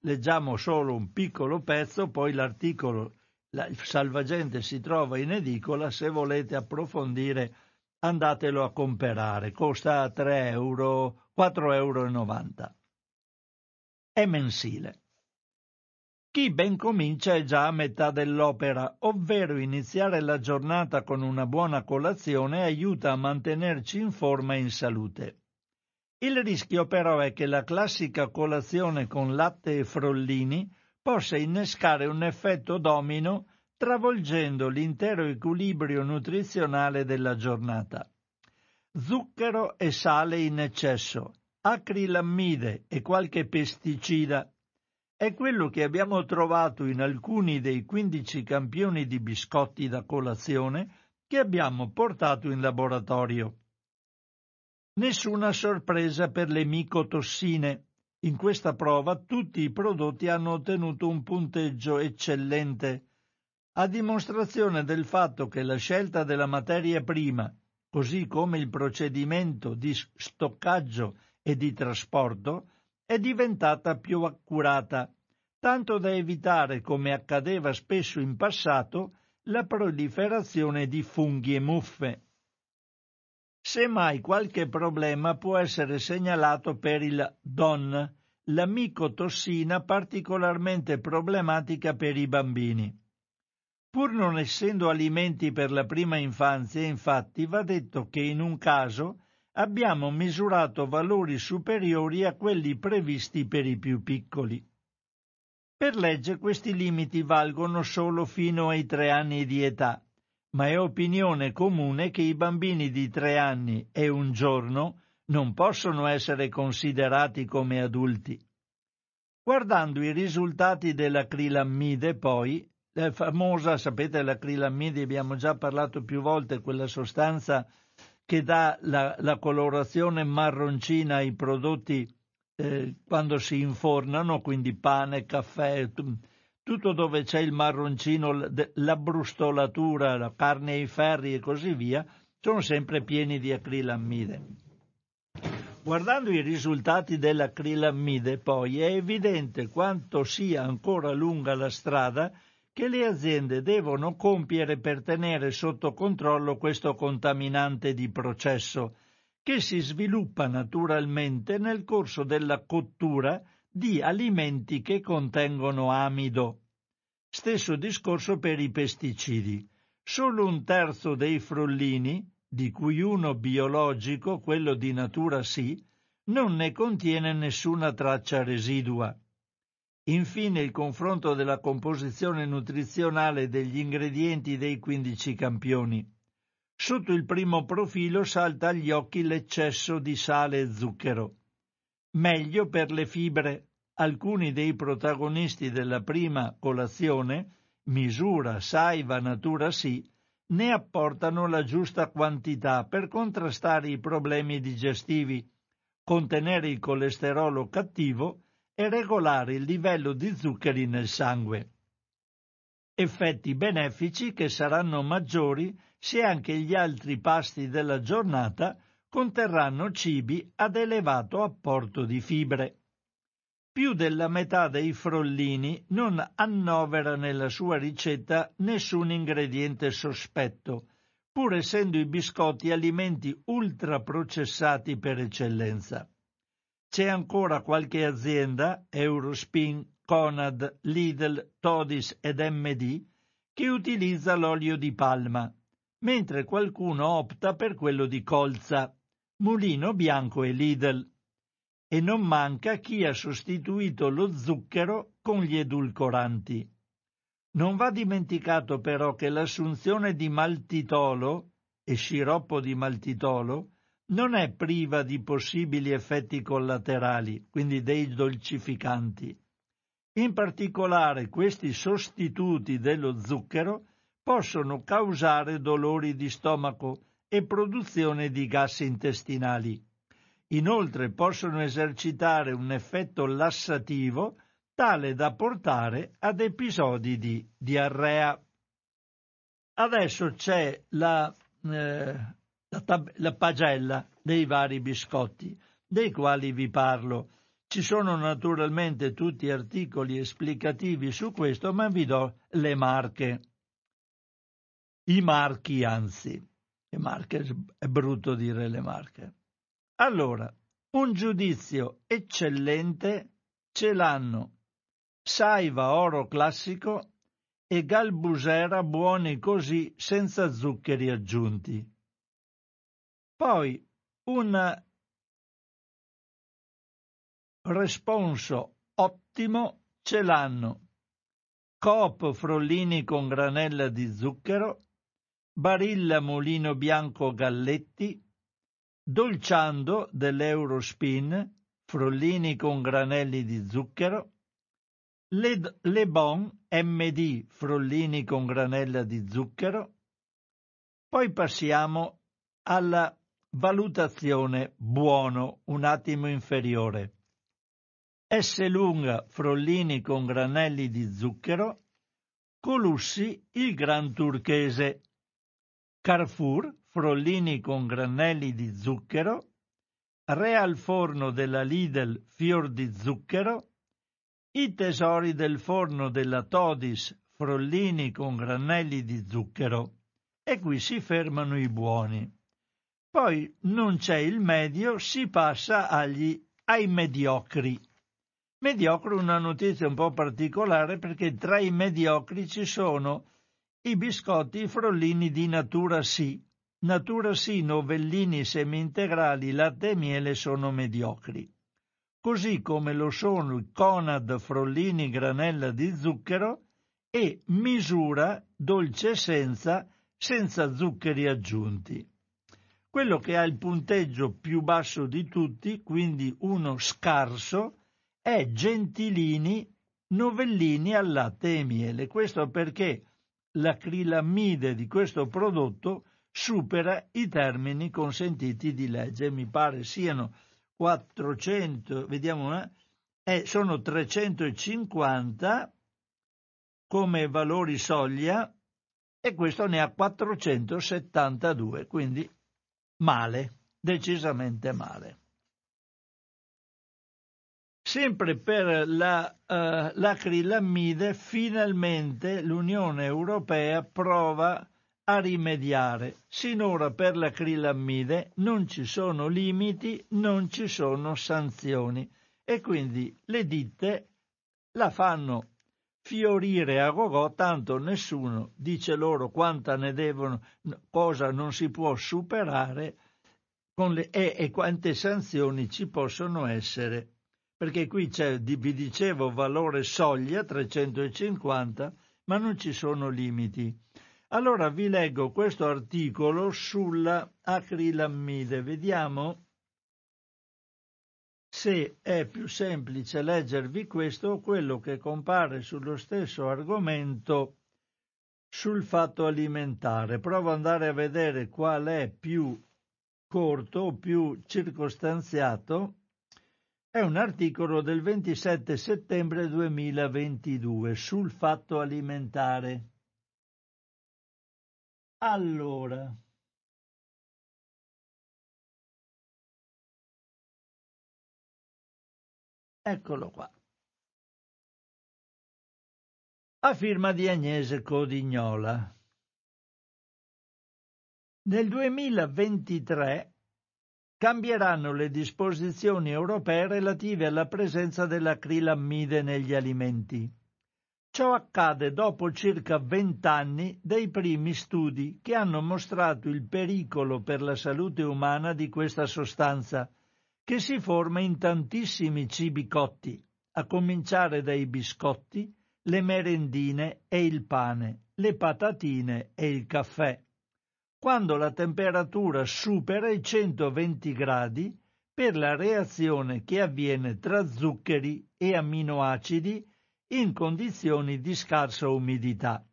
Leggiamo solo un piccolo pezzo, poi l'articolo il Salvagente si trova in edicola, se volete approfondire andatelo a comprare, costa 3 euro, 4,90 euro. È mensile. Chi ben comincia è già a metà dell'opera, ovvero iniziare la giornata con una buona colazione aiuta a mantenerci in forma e in salute. Il rischio però è che la classica colazione con latte e frollini possa innescare un effetto domino travolgendo l'intero equilibrio nutrizionale della giornata. Zucchero e sale in eccesso, acrilammide e qualche pesticida è quello che abbiamo trovato in alcuni dei 15 campioni di biscotti da colazione che abbiamo portato in laboratorio. Nessuna sorpresa per le micotossine. In questa prova tutti i prodotti hanno ottenuto un punteggio eccellente, a dimostrazione del fatto che la scelta della materia prima, così come il procedimento di stoccaggio e di trasporto, è diventata più accurata, tanto da evitare, come accadeva spesso in passato, la proliferazione di funghi e muffe. Semmai qualche problema può essere segnalato per il DON, la micotossina particolarmente problematica per i bambini. Pur non essendo alimenti per la prima infanzia, infatti, va detto che in un caso abbiamo misurato valori superiori a quelli previsti per i più piccoli. Per legge questi limiti valgono solo fino ai tre anni di età, ma è opinione comune che i bambini di tre anni e un giorno non possono essere considerati come adulti. Guardando i risultati dell'acrilammide, poi, la famosa, sapete, l'acrilammide, abbiamo già parlato più volte, quella sostanza che dà la, la colorazione marroncina ai prodotti eh, quando si infornano, quindi pane, caffè, tutto dove c'è il marroncino, la brustolatura, la carne ai ferri e così via, sono sempre pieni di acrilammide. Guardando i risultati dell'acrilammide, poi, è evidente quanto sia ancora lunga la strada che le aziende devono compiere per tenere sotto controllo questo contaminante di processo, che si sviluppa naturalmente nel corso della cottura di alimenti che contengono amido. Stesso discorso per i pesticidi. Solo un terzo dei frollini, di cui uno biologico, quello di natura sì, non ne contiene nessuna traccia residua. Infine il confronto della composizione nutrizionale degli ingredienti dei 15 campioni. Sotto il primo profilo salta agli occhi l'eccesso di sale e zucchero. Meglio per le fibre. Alcuni dei protagonisti della prima colazione, misura, saiva, natura sì, ne apportano la giusta quantità per contrastare i problemi digestivi, contenere il colesterolo cattivo e regolare il livello di zuccheri nel sangue. Effetti benefici che saranno maggiori se anche gli altri pasti della giornata conterranno cibi ad elevato apporto di fibre. Più della metà dei frollini non annovera nella sua ricetta nessun ingrediente sospetto, pur essendo i biscotti alimenti ultraprocessati per eccellenza. C'è ancora qualche azienda, Eurospin, Conad, Lidl, Todis ed MD, che utilizza l'olio di palma, mentre qualcuno opta per quello di colza, Mulino Bianco e Lidl. E non manca chi ha sostituito lo zucchero con gli edulcoranti. Non va dimenticato però che l'assunzione di maltitolo e sciroppo di maltitolo non è priva di possibili effetti collaterali, quindi dei dolcificanti. In particolare questi sostituti dello zucchero possono causare dolori di stomaco e produzione di gas intestinali. Inoltre possono esercitare un effetto lassativo tale da portare ad episodi di diarrea. Adesso c'è la eh, la, tab- la pagella dei vari biscotti, dei quali vi parlo. Ci sono naturalmente tutti articoli esplicativi su questo, ma vi do le marche. I marchi, anzi. Le marche, è brutto dire le marche. Allora, un giudizio eccellente ce l'hanno Saiva Oro Classico e Galbusera buoni così senza zuccheri aggiunti. Poi un responso ottimo ce l'hanno Coop Frollini con granella di zucchero, Barilla Mulino Bianco Galletti, Dolciando dell'Eurospin, Frollini con granelli di zucchero, Le, Le Bon MD Frollini con granella di zucchero. Poi passiamo alla Valutazione buono, un attimo inferiore. S lunga Frollini con granelli di zucchero. Colussi il Gran Turchese. Carrefour Frollini con granelli di zucchero. Real Forno della Lidl Fior di zucchero. I tesori del forno della Todis Frollini con granelli di zucchero. E qui si fermano i buoni. Poi non c'è il medio, si passa agli, ai mediocri. Mediocre una notizia un po' particolare perché tra i mediocri ci sono i biscotti frollini di Natura Sì. Natura Sì, novellini semi-integrali, latte e miele sono mediocri. Così come lo sono i Conad frollini granella di zucchero e misura dolce senza, senza zuccheri aggiunti. Quello che ha il punteggio più basso di tutti, quindi uno scarso, è Gentilini Novellini al latte e miele. Questo perché l'acrilammide di questo prodotto supera i termini consentiti di legge. Mi pare siano 400, vediamo, eh, eh, sono 350 come valori soglia e questo ne ha 472, quindi male, decisamente male. Sempre per la, uh, l'acrilammide, finalmente l'Unione Europea prova a rimediare. Sinora per l'acrilammide non ci sono limiti, non ci sono sanzioni e quindi le ditte la fanno fiorire a gogò, tanto nessuno dice loro quanta ne devono, cosa non si può superare le, e, e quante sanzioni ci possono essere. Perché qui c'è, vi dicevo, valore soglia 350, ma non ci sono limiti. Allora vi leggo questo articolo sulla acrilammide, vediamo se è più semplice leggervi questo o quello che compare sullo stesso argomento sul fatto alimentare. Provo ad andare a vedere qual è più corto o più circostanziato è un articolo del 27 settembre 2022 sul fatto alimentare. Allora, eccolo qua. A firma di Agnese Codignola. Nel 2023 cambieranno le disposizioni europee relative alla presenza dell'acrilammide negli alimenti. Ciò accade dopo circa vent'anni dei primi studi che hanno mostrato il pericolo per la salute umana di questa sostanza, che si forma in tantissimi cibi cotti, a cominciare dai biscotti, le merendine e il pane, le patatine e il caffè quando la temperatura supera i 120 gradi per la reazione che avviene tra zuccheri e amminoacidi in condizioni di scarsa umidità.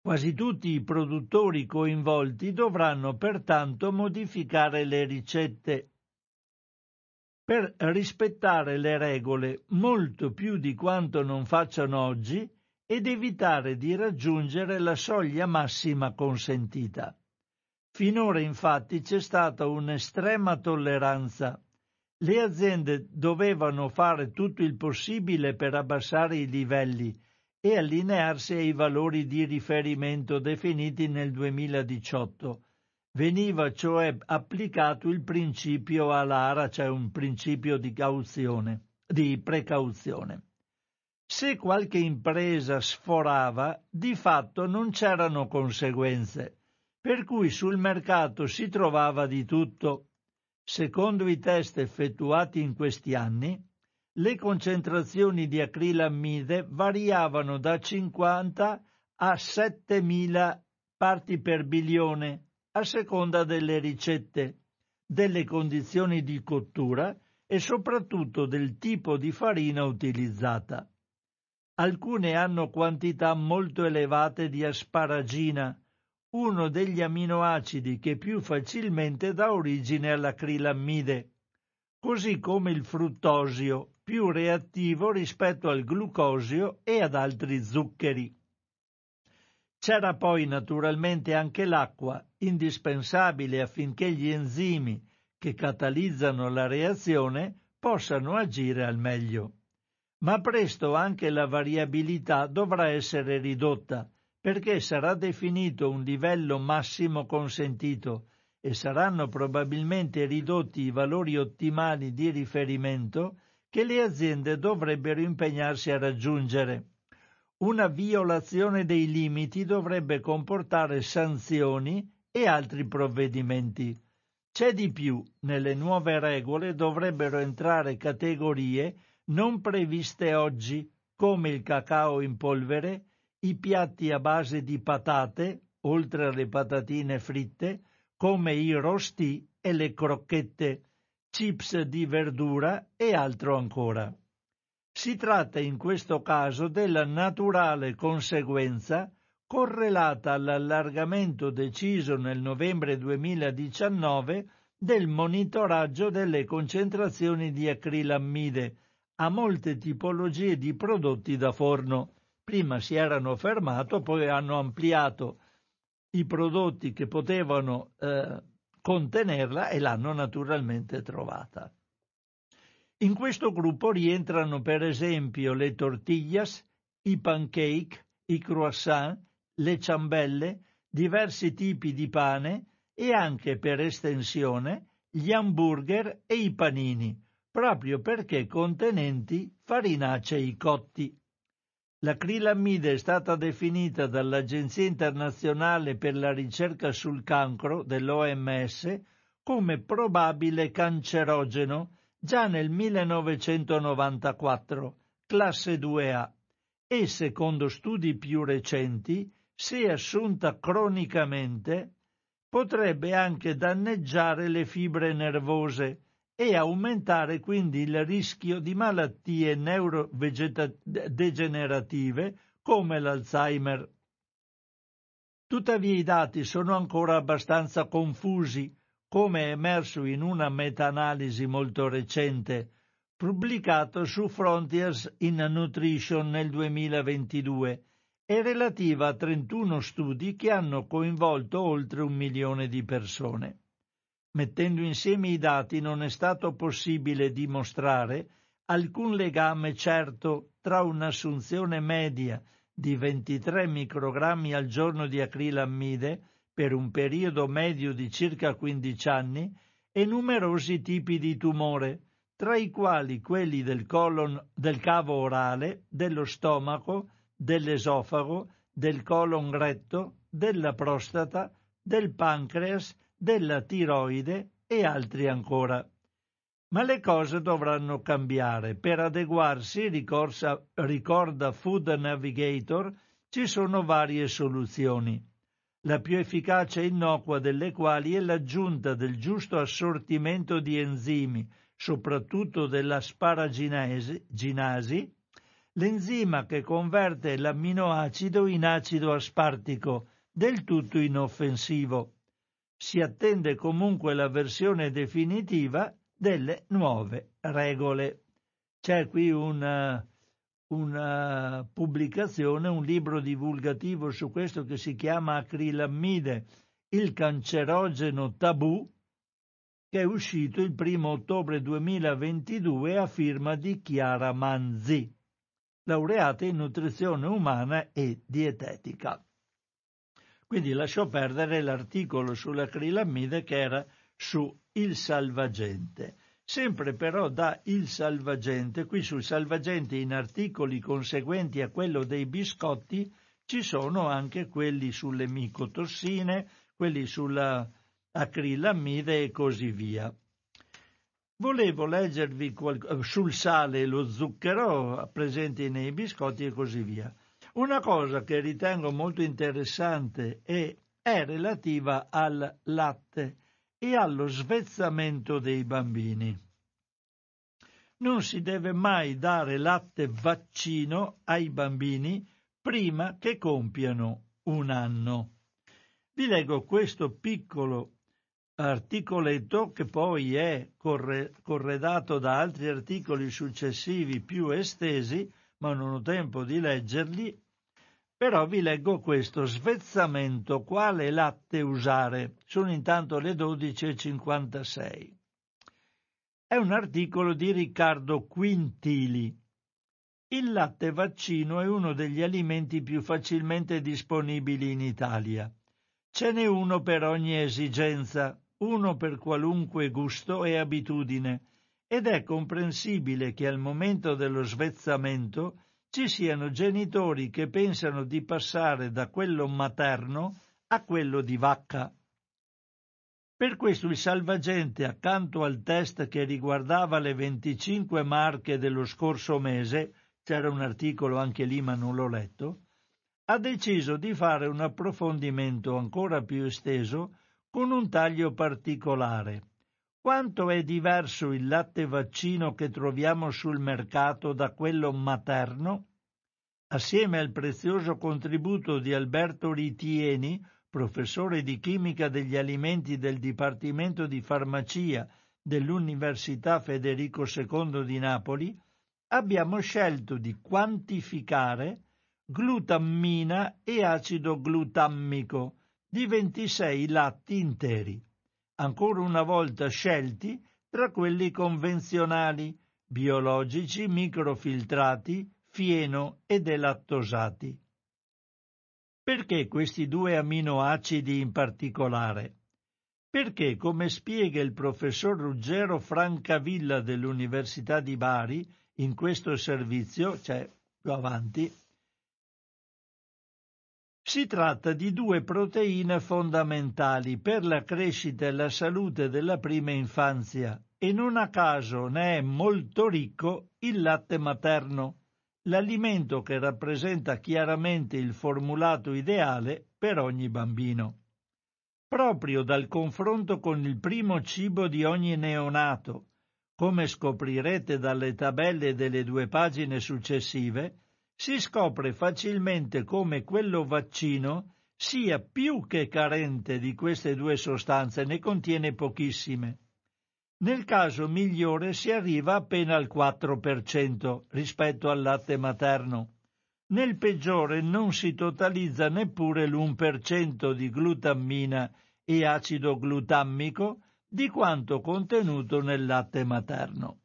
Quasi tutti i produttori coinvolti dovranno pertanto modificare le ricette per rispettare le regole molto più di quanto non facciano oggi ed evitare di raggiungere la soglia massima consentita. Finora infatti c'è stata un'estrema tolleranza. Le aziende dovevano fare tutto il possibile per abbassare i livelli e allinearsi ai valori di riferimento definiti nel 2018. Veniva cioè applicato il principio ALARA, cioè un principio di, cauzione, di precauzione. Se qualche impresa sforava, di fatto non c'erano conseguenze, per cui sul mercato si trovava di tutto. Secondo i test effettuati in questi anni, le concentrazioni di acrilammide variavano da 50 a 7000 parti per bilione, a seconda delle ricette, delle condizioni di cottura e soprattutto del tipo di farina utilizzata. Alcune hanno quantità molto elevate di asparagina, uno degli aminoacidi che più facilmente dà origine all'acrilammide, così come il fruttosio, più reattivo rispetto al glucosio e ad altri zuccheri. C'era poi naturalmente anche l'acqua, indispensabile affinché gli enzimi che catalizzano la reazione possano agire al meglio ma presto anche la variabilità dovrà essere ridotta, perché sarà definito un livello massimo consentito e saranno probabilmente ridotti i valori ottimali di riferimento che le aziende dovrebbero impegnarsi a raggiungere. Una violazione dei limiti dovrebbe comportare sanzioni e altri provvedimenti. C'è di più, nelle nuove regole dovrebbero entrare categorie non previste oggi, come il cacao in polvere, i piatti a base di patate, oltre alle patatine fritte, come i rosti e le crocchette, chips di verdura e altro ancora. Si tratta in questo caso della naturale conseguenza correlata all'allargamento deciso nel novembre 2019 del monitoraggio delle concentrazioni di acrilammide a molte tipologie di prodotti da forno. Prima si erano fermato, poi hanno ampliato i prodotti che potevano eh, contenerla e l'hanno naturalmente trovata. In questo gruppo rientrano per esempio le tortillas, i pancake, i croissant, le ciambelle, diversi tipi di pane e anche per estensione gli hamburger e i panini, proprio perché contenenti farinacei cotti. L'acrilamide è stata definita dall'Agenzia internazionale per la ricerca sul cancro dell'OMS come probabile cancerogeno già nel 1994, classe 2A, e secondo studi più recenti, se assunta cronicamente, potrebbe anche danneggiare le fibre nervose e aumentare quindi il rischio di malattie neurodegenerative come l'Alzheimer. Tuttavia i dati sono ancora abbastanza confusi, come è emerso in una meta-analisi molto recente, pubblicato su Frontiers in Nutrition nel 2022 e relativa a 31 studi che hanno coinvolto oltre un milione di persone. Mettendo insieme i dati non è stato possibile dimostrare alcun legame certo tra un'assunzione media di 23 microgrammi al giorno di acrilammide per un periodo medio di circa 15 anni e numerosi tipi di tumore, tra i quali quelli del colon, del cavo orale, dello stomaco, dell'esofago, del colon retto, della prostata, del pancreas della tiroide e altri ancora. Ma le cose dovranno cambiare. Per adeguarsi, ricorsa, ricorda Food Navigator, ci sono varie soluzioni. La più efficace e innocua delle quali è l'aggiunta del giusto assortimento di enzimi, soprattutto dell'asparaginasi, l'enzima che converte l'amminoacido in acido aspartico, del tutto inoffensivo si attende comunque la versione definitiva delle nuove regole. C'è qui una, una pubblicazione, un libro divulgativo su questo che si chiama Acrilammide, il cancerogeno tabù, che è uscito il primo ottobre 2022 a firma di Chiara Manzi, laureata in nutrizione umana e dietetica. Quindi lasciò perdere l'articolo sull'acrilamide che era su Il Salvagente. Sempre però da Il Salvagente, qui sul Salvagente in articoli conseguenti a quello dei biscotti ci sono anche quelli sulle micotossine, quelli sulla acrilamide e così via. Volevo leggervi qual- sul sale e lo zucchero presenti nei biscotti e così via. Una cosa che ritengo molto interessante è, è relativa al latte e allo svezzamento dei bambini. Non si deve mai dare latte vaccino ai bambini prima che compiano un anno. Vi leggo questo piccolo articoletto che poi è corre- corredato da altri articoli successivi più estesi ma non ho tempo di leggerli, però vi leggo questo svezzamento, quale latte usare? Sono intanto le 12.56. È un articolo di Riccardo Quintili. Il latte vaccino è uno degli alimenti più facilmente disponibili in Italia. Ce n'è uno per ogni esigenza, uno per qualunque gusto e abitudine, ed è comprensibile che al momento dello svezzamento ci siano genitori che pensano di passare da quello materno a quello di vacca. Per questo il salvagente, accanto al test che riguardava le 25 marche dello scorso mese, c'era un articolo anche lì ma non l'ho letto, ha deciso di fare un approfondimento ancora più esteso con un taglio particolare Quanto è diverso il latte vaccino che troviamo sul mercato da quello materno? Assieme al prezioso contributo di Alberto Ritieni, professore di chimica degli alimenti del Dipartimento di Farmacia dell'Università Federico II di Napoli, abbiamo scelto di quantificare glutammina e acido glutammico di 26 latti interi, ancora una volta scelti tra quelli convenzionali, biologici, microfiltrati, fieno e delattosati. Perché questi due aminoacidi in particolare? Perché, come spiega il professor Ruggero Francavilla dell'Università di Bari in questo servizio, cioè più avanti, si tratta di due proteine fondamentali per la crescita e la salute della prima infanzia e non a caso ne è molto ricco il latte materno l'alimento che rappresenta chiaramente il formulato ideale per ogni bambino. Proprio dal confronto con il primo cibo di ogni neonato, come scoprirete dalle tabelle delle due pagine successive, si scopre facilmente come quello vaccino sia più che carente di queste due sostanze, ne contiene pochissime. Nel caso migliore si arriva appena al 4% rispetto al latte materno. Nel peggiore non si totalizza neppure l'1% di glutammina e acido glutammico di quanto contenuto nel latte materno.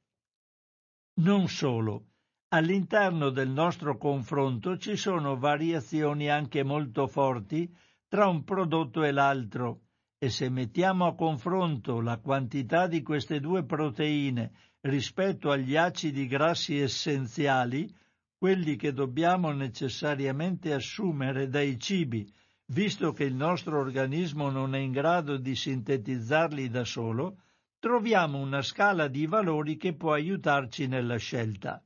Non solo, all'interno del nostro confronto ci sono variazioni anche molto forti tra un prodotto e l'altro, e se mettiamo a confronto la quantità di queste due proteine rispetto agli acidi grassi essenziali, quelli che dobbiamo necessariamente assumere dai cibi, visto che il nostro organismo non è in grado di sintetizzarli da solo, troviamo una scala di valori che può aiutarci nella scelta.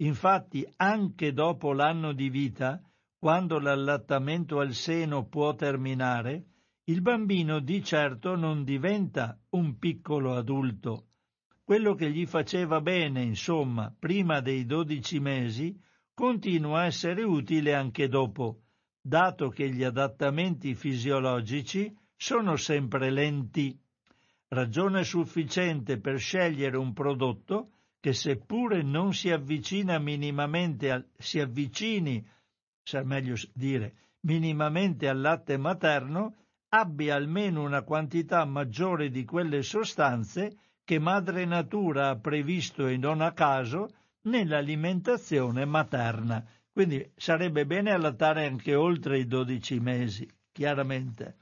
Infatti, anche dopo l'anno di vita, quando l'allattamento al seno può terminare, il bambino di certo non diventa un piccolo adulto. Quello che gli faceva bene, insomma, prima dei dodici mesi, continua a essere utile anche dopo, dato che gli adattamenti fisiologici sono sempre lenti. Ragione sufficiente per scegliere un prodotto che seppure non si avvicina minimamente al, si avvicini, se meglio dire, minimamente al latte materno, abbia almeno una quantità maggiore di quelle sostanze che madre natura ha previsto e non a caso nell'alimentazione materna. Quindi sarebbe bene allattare anche oltre i 12 mesi, chiaramente.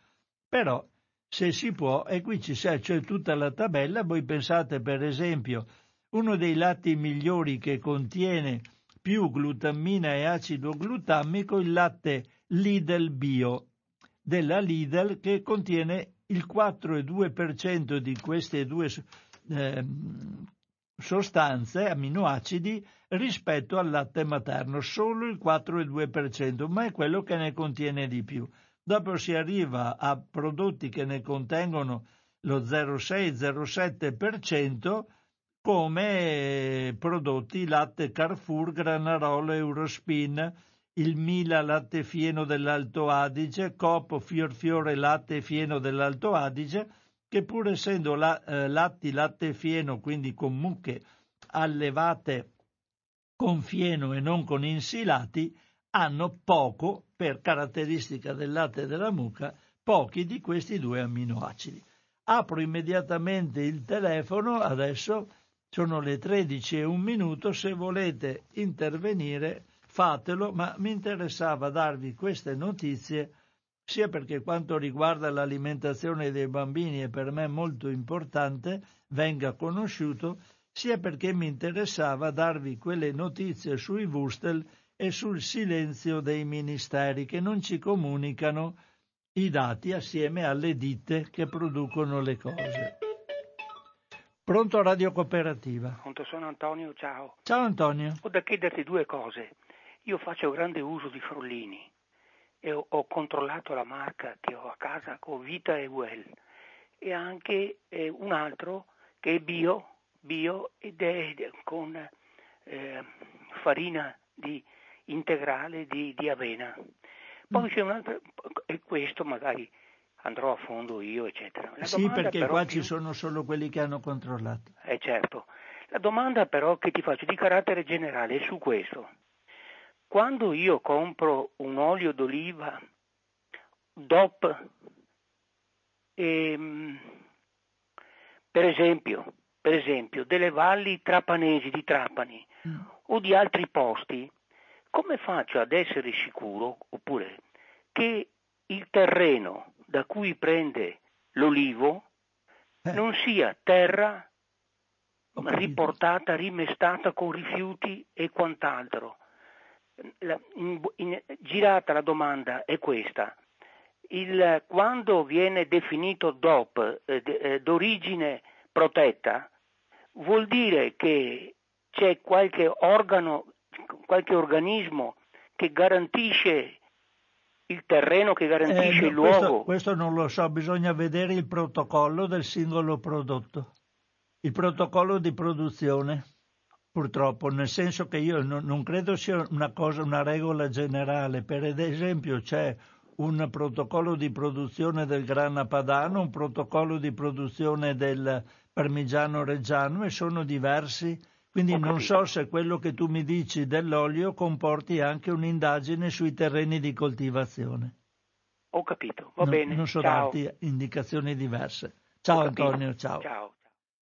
Però, se si può, e qui ci c'è tutta la tabella, voi pensate per esempio, uno dei latti migliori che contiene più glutammina e acido glutammico, il latte Lidl Bio, della Lidl che contiene il 4,2% di queste due eh, sostanze, aminoacidi, rispetto al latte materno, solo il 4,2%, ma è quello che ne contiene di più. Dopo si arriva a prodotti che ne contengono lo 0,6-0,7% come prodotti latte Carrefour, Granarolo, Eurospin, il Mila latte fieno dell'Alto Adige, Copo Fior Fiore latte fieno dell'Alto Adige, che pur essendo la, eh, latti latte fieno, quindi con mucche allevate con fieno e non con insilati, hanno poco, per caratteristica del latte e della mucca, pochi di questi due amminoacidi. Apro immediatamente il telefono, adesso sono le 13 e un minuto, se volete intervenire fatelo, ma mi interessava darvi queste notizie sia perché quanto riguarda l'alimentazione dei bambini è per me molto importante, venga conosciuto, sia perché mi interessava darvi quelle notizie sui Wustel e sul silenzio dei ministeri che non ci comunicano i dati assieme alle ditte che producono le cose. Pronto Radio Cooperativa. Pronto, sono Antonio, ciao. Ciao Antonio. Ho da chiederti due cose. Io faccio grande uso di Frollini e ho, ho controllato la marca che ho a casa con Vita e Well e anche eh, un altro che è bio, bio ed è con eh, farina di, integrale di, di, avena. Poi mm. c'è un altro, e questo magari andrò a fondo io, eccetera. La sì, perché qua più, ci sono solo quelli che hanno controllato. Eh certo. La domanda però che ti faccio di carattere generale è su questo. Quando io compro un olio d'oliva DOP, ehm, per, esempio, per esempio, delle valli trapanesi di Trapani mm. o di altri posti, come faccio ad essere sicuro, oppure, che il terreno da cui prende l'olivo eh. non sia terra riportata, rimestata con rifiuti e quant'altro. La, in, in, girata la domanda è questa. Il, quando viene definito DOP eh, eh, d'origine protetta, vuol dire che c'è qualche organo, qualche organismo che garantisce il terreno, che garantisce eh, il luogo. Questo, questo non lo so, bisogna vedere il protocollo del singolo prodotto il protocollo di produzione, purtroppo, nel senso che io non, non credo sia una, cosa, una regola generale. Per esempio c'è un protocollo di produzione del grana padano, un protocollo di produzione del parmigiano reggiano e sono diversi. Quindi non so se quello che tu mi dici dell'olio comporti anche un'indagine sui terreni di coltivazione. Ho capito, va no, bene. Non so ciao. darti indicazioni diverse. Ciao Antonio, ciao. ciao.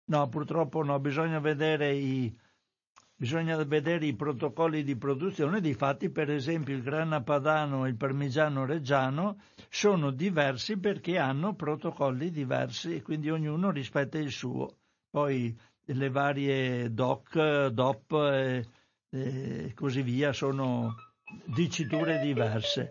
No, purtroppo no, bisogna vedere i, bisogna vedere i protocolli di produzione. Difatti, per esempio, il grana padano e il parmigiano reggiano sono diversi perché hanno protocolli diversi e quindi ognuno rispetta il suo. Poi le varie DOC, DOP e, e così via sono diciture diverse.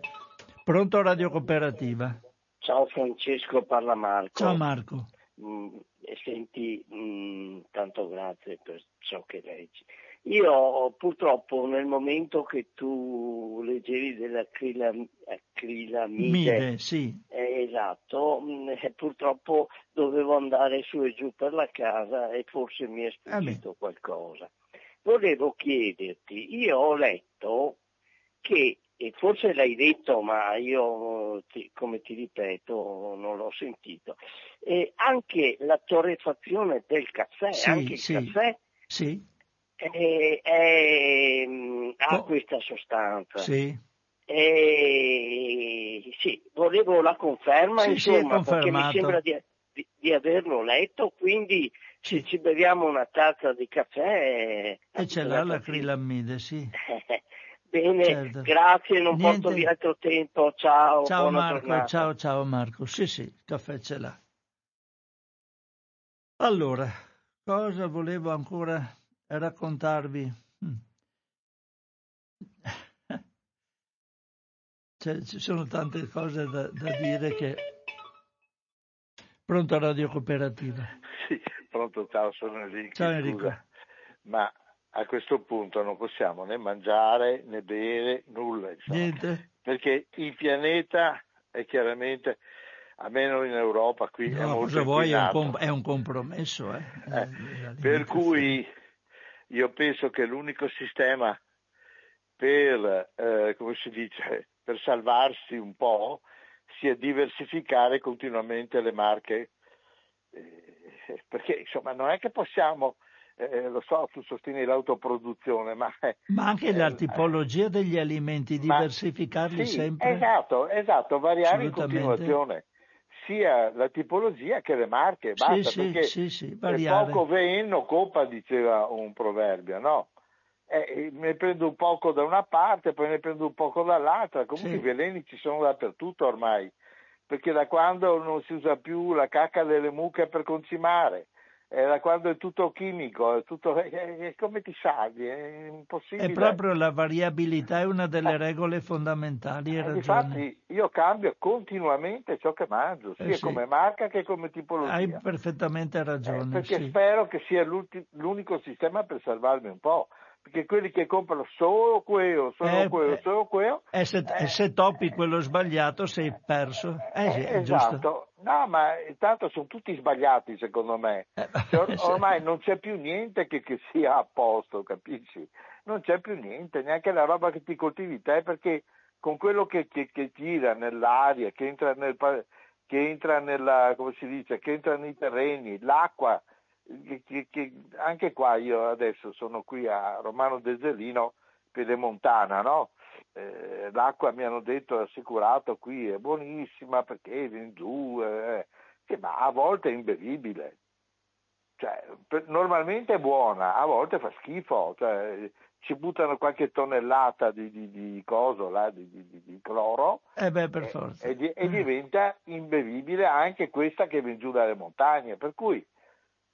Pronto Radio Cooperativa? Ciao Francesco, parla Marco. Ciao Marco. Mm, senti, mm, tanto grazie per ciò che leggi. Io purtroppo nel momento che tu leggevi dell'acrilamide, sì. eh, esatto, mh, mm, eh, purtroppo dovevo andare su e giù per la casa e forse mi è sfuggito qualcosa. Volevo chiederti, io ho letto che e forse l'hai detto, ma io, ti, come ti ripeto, non l'ho sentito. E anche la torrefazione del caffè, sì, anche sì, il caffè sì. È, è, ha oh. questa sostanza. Sì. E, sì, volevo la conferma, sì, insomma, perché mi sembra di, di, di averlo letto, quindi se ci beviamo una tazza di caffè... E ce l'ha l'acrilamide, sì. Bene, certo. grazie, non Niente. porto via altro tempo. Ciao. Ciao Marco, giornata. ciao ciao Marco. Sì, sì, il caffè ce l'ha. Allora, cosa volevo ancora raccontarvi? Mm. Cioè, ci sono tante cose da, da dire che... Pronto Radio Cooperativa? Sì, pronto, ciao, sono Enrico. Ciao Enrico. Scusa, ma a questo punto non possiamo né mangiare né bere nulla. Insomma, Niente. Perché il pianeta è chiaramente, almeno in Europa, qui no, è molto cosa vuoi, è un, com- è un, compromesso. Eh? Eh, per cui io penso che l'unico sistema per, eh, come si dice, per salvarsi un po' sia diversificare continuamente le marche. Eh, perché insomma non è che possiamo eh, lo so, tu sostieni l'autoproduzione, ma... Ma anche la eh, tipologia degli alimenti, diversificarli sì, sempre. Esatto, esatto, variare in continuazione sia la tipologia che le marche, basta, sì, perché sì, sì, poco venno coppa, diceva un proverbio, no? Eh, ne prendo un poco da una parte, poi ne prendo un poco dall'altra, comunque i veleni ci sono dappertutto ormai, perché da quando non si usa più la cacca delle mucche per concimare, eh, da quando è tutto chimico, è tutto, eh, come ti salvi? È impossibile. È proprio la variabilità, è una delle regole fondamentali. Eh, infatti io cambio continuamente ciò che mangio, sia eh sì. come marca che come tipologia. Hai perfettamente ragione. Eh, perché sì. spero che sia l'unico sistema per salvarmi un po' perché quelli che comprano solo quello, solo eh, quello, solo quello... E se, eh, se, toppi quello sbagliato sei perso. Eh, sì, esatto, No, ma intanto sono tutti sbagliati secondo me. Eh, or- ormai non c'è più niente che, che, sia a posto, capisci? Non c'è più niente, neanche la roba che ti coltivi te, perché con quello che, che, che gira nell'aria, che entra, nel, che entra nella, come si dice, che entra nei terreni, l'acqua, anche qua io adesso sono qui a Romano Deserino, Piedemontana, no? eh, l'acqua mi hanno detto, assicurato qui è buonissima perché viene giù, eh, che, ma a volte è imbevibile. Cioè, per, normalmente è buona, a volte fa schifo, cioè, ci buttano qualche tonnellata di, di, di coso, là, di, di, cloro eh beh. E, e, e, diventa imbevibile anche questa che viene giù dalle montagne. Per cui,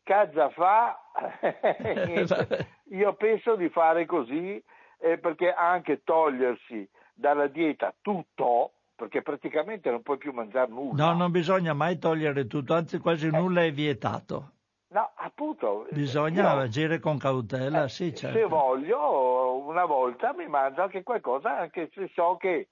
cazza fa, io penso di fare così eh, perché anche togliersi dalla dieta tutto, perché praticamente non puoi più mangiare nulla. No, non bisogna mai togliere tutto, anzi quasi eh. nulla è vietato. No, appunto. Bisogna io, agire con cautela, eh, sì, certo. Se voglio, una volta mi mangio anche qualcosa, anche se so che,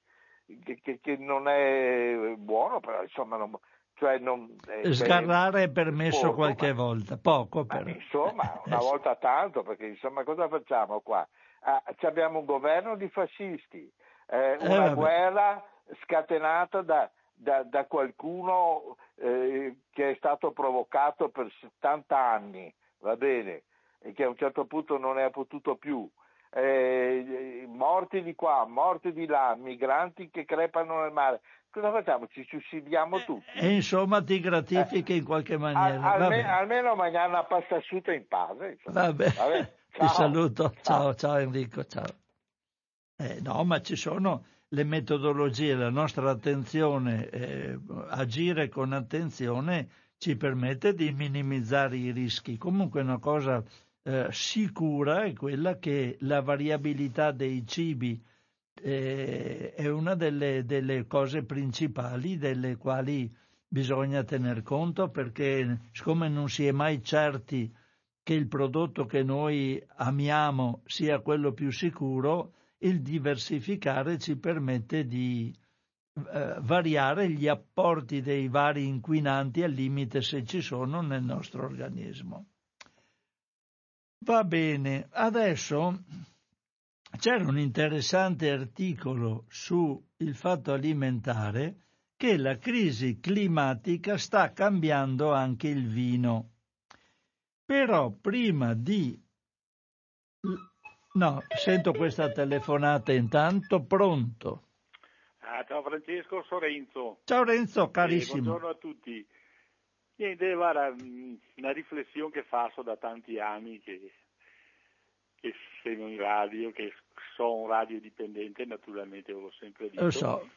che, che non è buono, però insomma non, cioè non, eh, Sgarrare è permesso poco, qualche ma, volta, poco però. Insomma, una volta tanto, perché insomma cosa facciamo qua? ah, abbiamo un governo di fascisti, eh, eh una eh, guerra scatenata da, da, da qualcuno eh, che è stato provocato per 70 anni, va bene, e che a un certo punto non ne ha potuto più. Eh, morti di qua, morti di là, migranti che crepano nel mare. Cosa facciamo? Ci suicidiamo eh, tutti. E insomma ti gratifichi in qualche maniera. Al, almeno, almeno mangiare una pasta asciutta in pace. Vabbè. Vabbè. Ciao. Ti saluto, ciao, ciao Enrico, ciao. Eh, no, ma ci sono le metodologie, la nostra attenzione, eh, agire con attenzione ci permette di minimizzare i rischi. Comunque una cosa eh, sicura è quella che la variabilità dei cibi eh, è una delle, delle cose principali delle quali bisogna tener conto perché siccome non si è mai certi che il prodotto che noi amiamo sia quello più sicuro, il diversificare ci permette di eh, variare gli apporti dei vari inquinanti al limite se ci sono nel nostro organismo. Va bene, adesso c'era un interessante articolo sul fatto alimentare che la crisi climatica sta cambiando anche il vino. Però prima di... No, sento questa telefonata intanto, pronto. Ah, ciao Francesco, sono Renzo. Ciao Renzo, carissimo. Eh, buongiorno a tutti. Niente, guarda, una riflessione che faccio da tanti anni che, che sono in radio, che sono un radio dipendente, naturalmente l'ho sempre detto. So.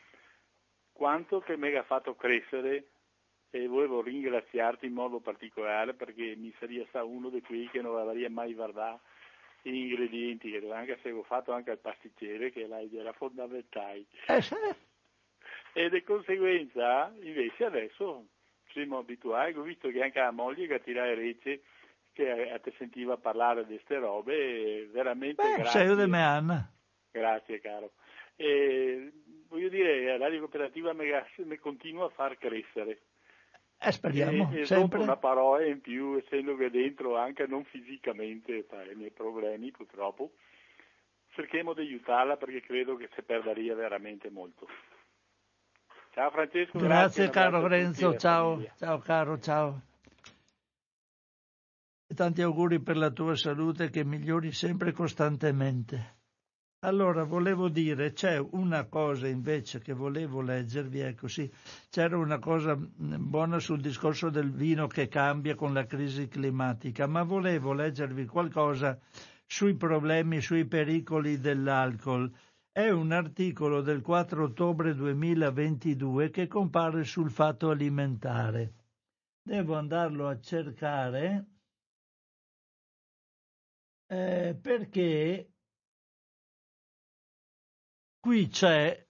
Quanto che mi ha fatto crescere e volevo ringraziarti in modo particolare perché mi sarebbe stato uno di quelli che non avrebbe mai guardato gli ingredienti, che anche se avevo fatto anche il pasticcere, che era fondamentale. Eh, e di conseguenza, invece, adesso siamo abituati, ho visto che anche la moglie che tira rece, che ti sentiva parlare di queste robe, veramente Beh, grazie. Sei. Grazie, caro. E, voglio dire, la radio cooperativa mi, continua a far crescere. Eh, speriamo, e, sempre. una parola in più, essendo che dentro anche non fisicamente per i miei problemi purtroppo, cerchiamo di aiutarla perché credo che si perderia veramente molto. Ciao Francesco, grazie, grazie caro Renzo, ciao, ciao caro, ciao. Tanti auguri per la tua salute che migliori sempre costantemente. Allora, volevo dire, c'è una cosa invece che volevo leggervi, ecco sì, c'era una cosa mm, buona sul discorso del vino che cambia con la crisi climatica, ma volevo leggervi qualcosa sui problemi, sui pericoli dell'alcol. È un articolo del 4 ottobre 2022 che compare sul fatto alimentare. Devo andarlo a cercare eh, perché qui c'è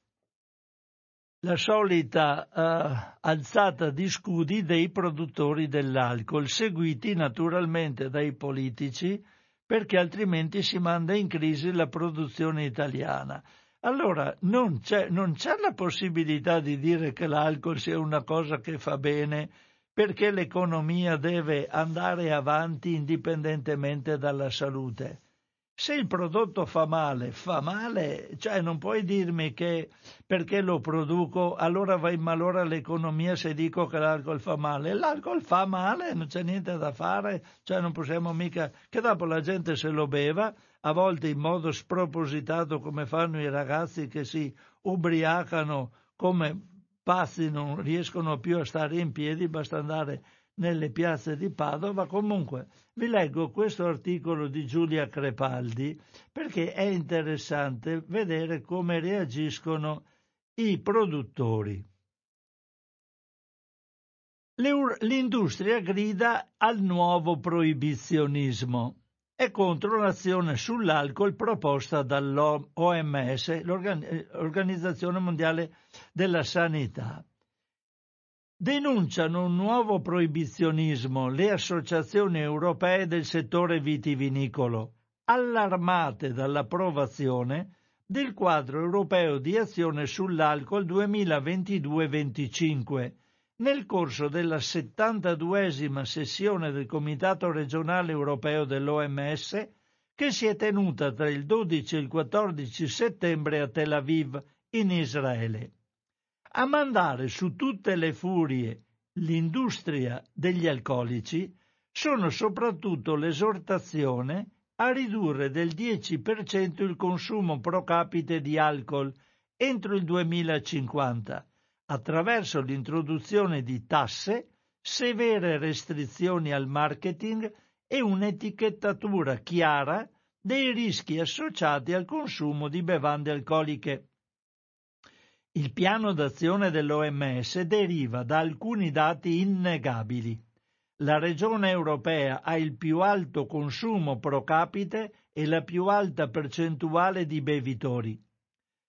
la solita uh, alzata di scudi dei produttori dell'alcol, seguiti naturalmente dai politici, perché altrimenti si manda in crisi la produzione italiana. allora non c'è, non c'è la possibilità di dire che l'alcol sia una cosa che fa bene perché l'economia deve andare avanti indipendentemente dalla salute. Se il prodotto fa male, fa male, cioè non puoi dirmi che perché lo produco allora va in malora l'economia se dico che l'alcol fa male. L'alcol fa male, non c'è niente da fare, cioè non possiamo mica che dopo la gente se lo beva, a volte in modo spropositato come fanno i ragazzi che si ubriacano come pazzi, non riescono più a stare in piedi, basta andare nelle piazze di Padova. Comunque vi leggo questo articolo di Giulia Crepaldi perché è interessante vedere come reagiscono i produttori. L'industria grida al nuovo proibizionismo e contro l'azione sull'alcol proposta dall'OMS, l'Organizzazione Mondiale della Sanità. Denunciano un nuovo proibizionismo le associazioni europee del settore vitivinicolo, allarmate dall'approvazione del quadro europeo di azione sull'alcol 2022-25 nel corso della 72esima sessione del Comitato regionale europeo dell'OMS che si è tenuta tra il 12 e il 14 settembre a Tel Aviv, in Israele. A mandare su tutte le furie l'industria degli alcolici sono soprattutto l'esortazione a ridurre del 10% il consumo pro capite di alcol entro il 2050 attraverso l'introduzione di tasse, severe restrizioni al marketing e un'etichettatura chiara dei rischi associati al consumo di bevande alcoliche. Il piano d'azione dell'OMS deriva da alcuni dati innegabili. La regione europea ha il più alto consumo pro capite e la più alta percentuale di bevitori.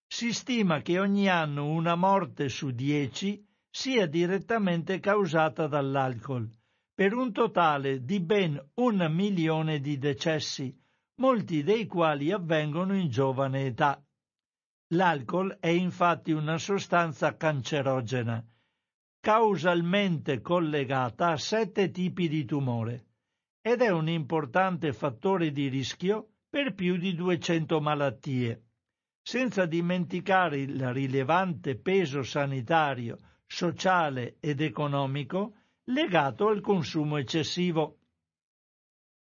Si stima che ogni anno una morte su dieci sia direttamente causata dall'alcol, per un totale di ben un milione di decessi, molti dei quali avvengono in giovane età. L'alcol è infatti una sostanza cancerogena, causalmente collegata a sette tipi di tumore ed è un importante fattore di rischio per più di 200 malattie, senza dimenticare il rilevante peso sanitario, sociale ed economico legato al consumo eccessivo.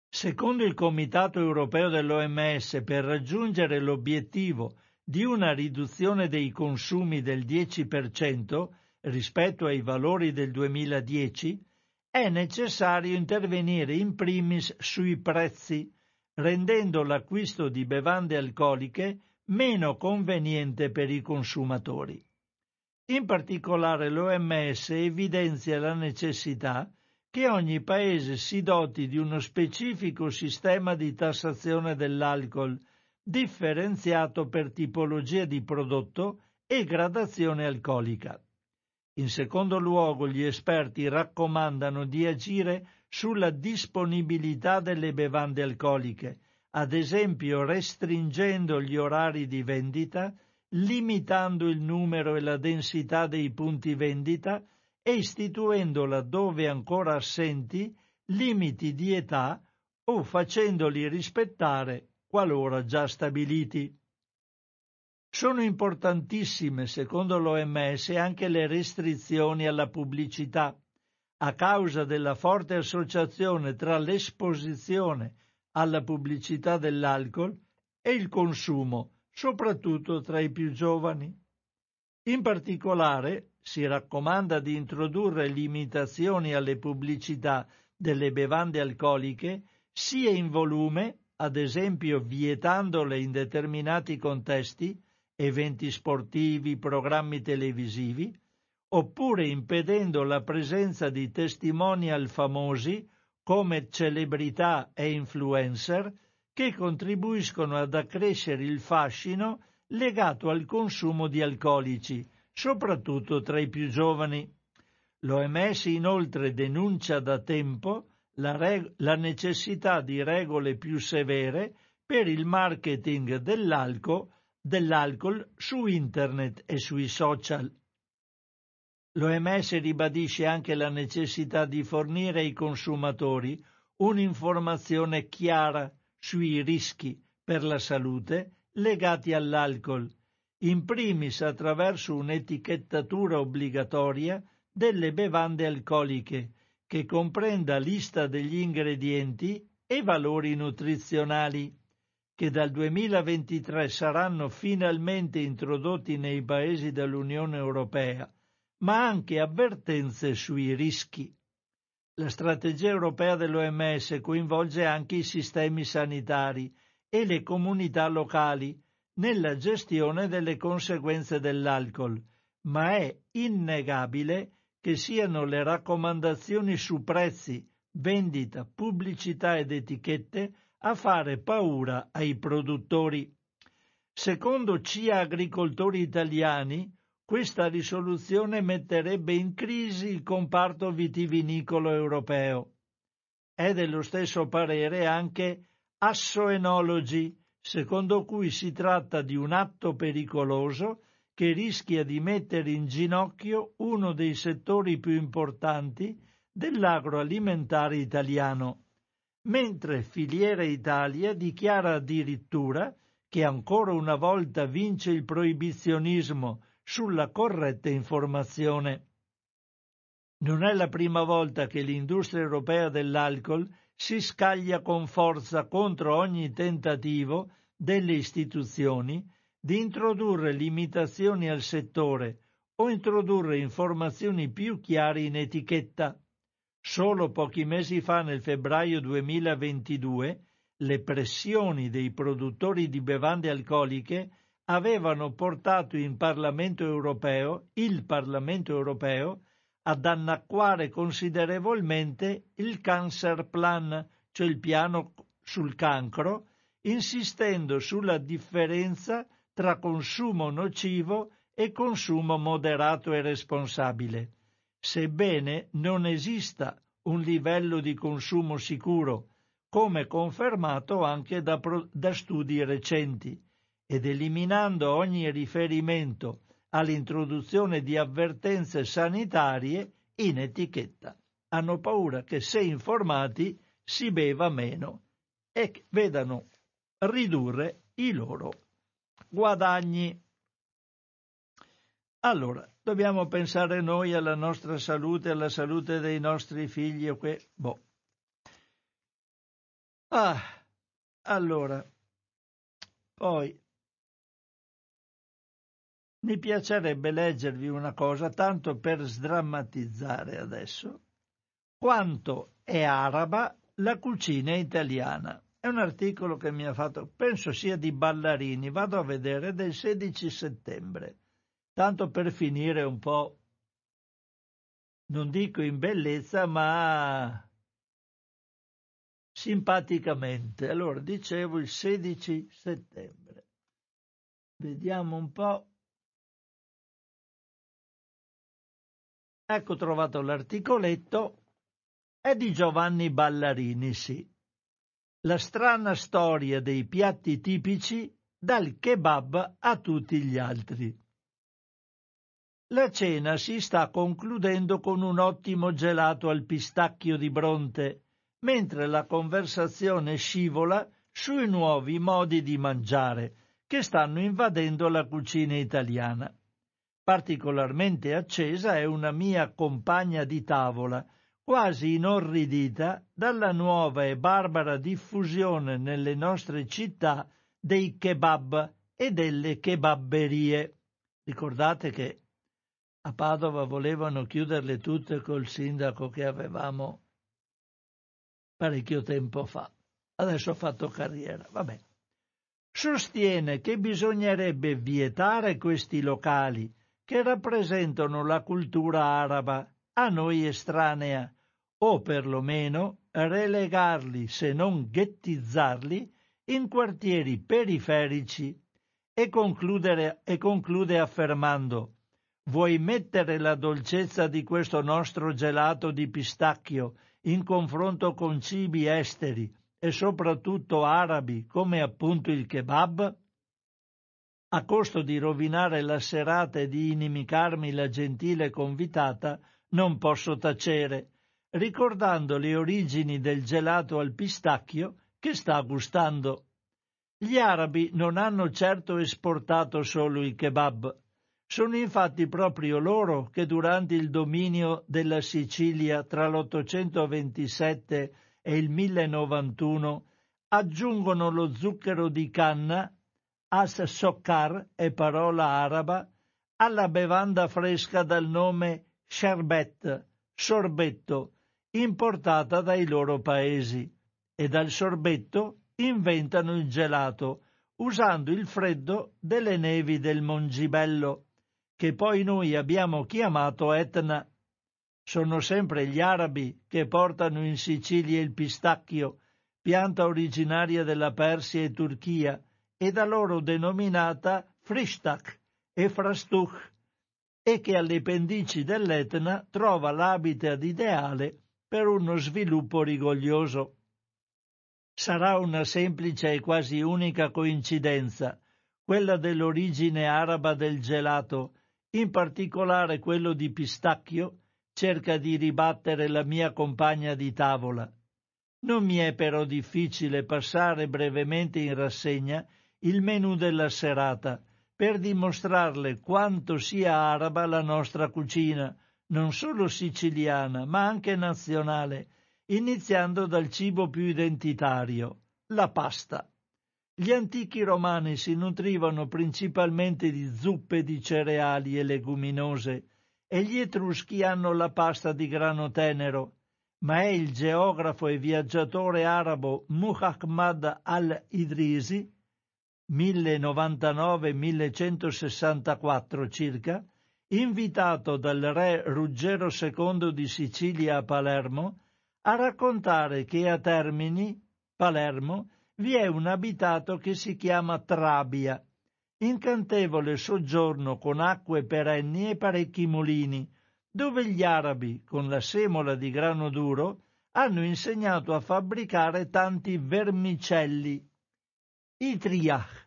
Secondo il Comitato europeo dell'OMS, per raggiungere l'obiettivo di una riduzione dei consumi del 10% rispetto ai valori del 2010, è necessario intervenire in primis sui prezzi, rendendo l'acquisto di bevande alcoliche meno conveniente per i consumatori. In particolare l'OMS evidenzia la necessità che ogni paese si doti di uno specifico sistema di tassazione dell'alcol differenziato per tipologia di prodotto e gradazione alcolica. In secondo luogo, gli esperti raccomandano di agire sulla disponibilità delle bevande alcoliche, ad esempio restringendo gli orari di vendita, limitando il numero e la densità dei punti vendita e istituendo laddove ancora assenti limiti di età o facendoli rispettare qualora già stabiliti. Sono importantissime, secondo l'OMS, anche le restrizioni alla pubblicità, a causa della forte associazione tra l'esposizione alla pubblicità dell'alcol e il consumo, soprattutto tra i più giovani. In particolare si raccomanda di introdurre limitazioni alle pubblicità delle bevande alcoliche sia in volume ad esempio vietandole in determinati contesti, eventi sportivi, programmi televisivi, oppure impedendo la presenza di testimonial famosi come celebrità e influencer che contribuiscono ad accrescere il fascino legato al consumo di alcolici, soprattutto tra i più giovani. L'OMS inoltre denuncia da tempo la, reg- la necessità di regole più severe per il marketing dell'alcol dell'alcol su internet e sui social. L'OMS ribadisce anche la necessità di fornire ai consumatori un'informazione chiara sui rischi per la salute legati all'alcol, in primis attraverso un'etichettatura obbligatoria delle bevande alcoliche che comprenda lista degli ingredienti e valori nutrizionali, che dal 2023 saranno finalmente introdotti nei paesi dell'Unione Europea, ma anche avvertenze sui rischi. La strategia europea dell'OMS coinvolge anche i sistemi sanitari e le comunità locali nella gestione delle conseguenze dell'alcol, ma è innegabile che siano le raccomandazioni su prezzi, vendita, pubblicità ed etichette a fare paura ai produttori. Secondo CIA agricoltori italiani, questa risoluzione metterebbe in crisi il comparto vitivinicolo europeo. È dello stesso parere anche Assoenology, secondo cui si tratta di un atto pericoloso che rischia di mettere in ginocchio uno dei settori più importanti dell'agroalimentare italiano, mentre Filiera Italia dichiara addirittura che ancora una volta vince il proibizionismo sulla corretta informazione. Non è la prima volta che l'industria europea dell'alcol si scaglia con forza contro ogni tentativo delle istituzioni di introdurre limitazioni al settore o introdurre informazioni più chiare in etichetta. Solo pochi mesi fa, nel febbraio 2022, le pressioni dei produttori di bevande alcoliche avevano portato in Parlamento europeo, il Parlamento europeo ad annacquare considerevolmente il Cancer Plan, cioè il piano sul cancro, insistendo sulla differenza tra consumo nocivo e consumo moderato e responsabile, sebbene non esista un livello di consumo sicuro, come confermato anche da, da studi recenti, ed eliminando ogni riferimento all'introduzione di avvertenze sanitarie in etichetta. Hanno paura che se informati si beva meno e vedano ridurre i loro guadagni. Allora, dobbiamo pensare noi alla nostra salute, alla salute dei nostri figli o que... Boh. Ah, allora, poi mi piacerebbe leggervi una cosa, tanto per sdrammatizzare adesso, quanto è araba la cucina italiana. È un articolo che mi ha fatto, penso sia di Ballarini, vado a vedere, del 16 settembre, tanto per finire un po', non dico in bellezza, ma simpaticamente. Allora, dicevo il 16 settembre. Vediamo un po'. Ecco trovato l'articoletto. È di Giovanni Ballarini, sì la strana storia dei piatti tipici dal kebab a tutti gli altri. La cena si sta concludendo con un ottimo gelato al pistacchio di Bronte, mentre la conversazione scivola sui nuovi modi di mangiare che stanno invadendo la cucina italiana. Particolarmente accesa è una mia compagna di tavola, quasi inorridita dalla nuova e barbara diffusione nelle nostre città dei kebab e delle kebabberie. Ricordate che a Padova volevano chiuderle tutte col sindaco che avevamo parecchio tempo fa. Adesso ho fatto carriera, vabbè. Sostiene che bisognerebbe vietare questi locali che rappresentano la cultura araba a noi estranea, o perlomeno relegarli, se non ghettizzarli, in quartieri periferici e, e conclude affermando Vuoi mettere la dolcezza di questo nostro gelato di pistacchio in confronto con cibi esteri e soprattutto arabi come appunto il kebab? A costo di rovinare la serata e di inimicarmi la gentile convitata, non posso tacere, ricordando le origini del gelato al pistacchio che sta gustando. Gli arabi non hanno certo esportato solo i kebab. Sono infatti proprio loro che durante il dominio della Sicilia tra l'827 e il 1091 aggiungono lo zucchero di canna, as sokkar è parola araba, alla bevanda fresca dal nome sherbet, sorbetto, importata dai loro paesi, e dal sorbetto inventano il gelato, usando il freddo delle nevi del Mongibello, che poi noi abbiamo chiamato Etna. Sono sempre gli arabi che portano in Sicilia il pistacchio, pianta originaria della Persia e Turchia, e da loro denominata Frishtak e Frastuch, e che alle pendici dell'Etna trova l'habitat ideale per uno sviluppo rigoglioso. Sarà una semplice e quasi unica coincidenza, quella dell'origine araba del gelato, in particolare quello di pistacchio, cerca di ribattere la mia compagna di tavola. Non mi è però difficile passare brevemente in rassegna il menù della serata, per dimostrarle quanto sia araba la nostra cucina, non solo siciliana, ma anche nazionale, iniziando dal cibo più identitario, la pasta. Gli antichi romani si nutrivano principalmente di zuppe di cereali e leguminose, e gli etruschi hanno la pasta di grano tenero, ma è il geografo e viaggiatore arabo Muhammad al-Idrisi 1099-1164 circa, invitato dal re Ruggero II di Sicilia a Palermo, a raccontare che a Termini, Palermo, vi è un abitato che si chiama Trabia, incantevole soggiorno con acque perenni e parecchi mulini, dove gli arabi, con la semola di grano duro, hanno insegnato a fabbricare tanti vermicelli. I triach,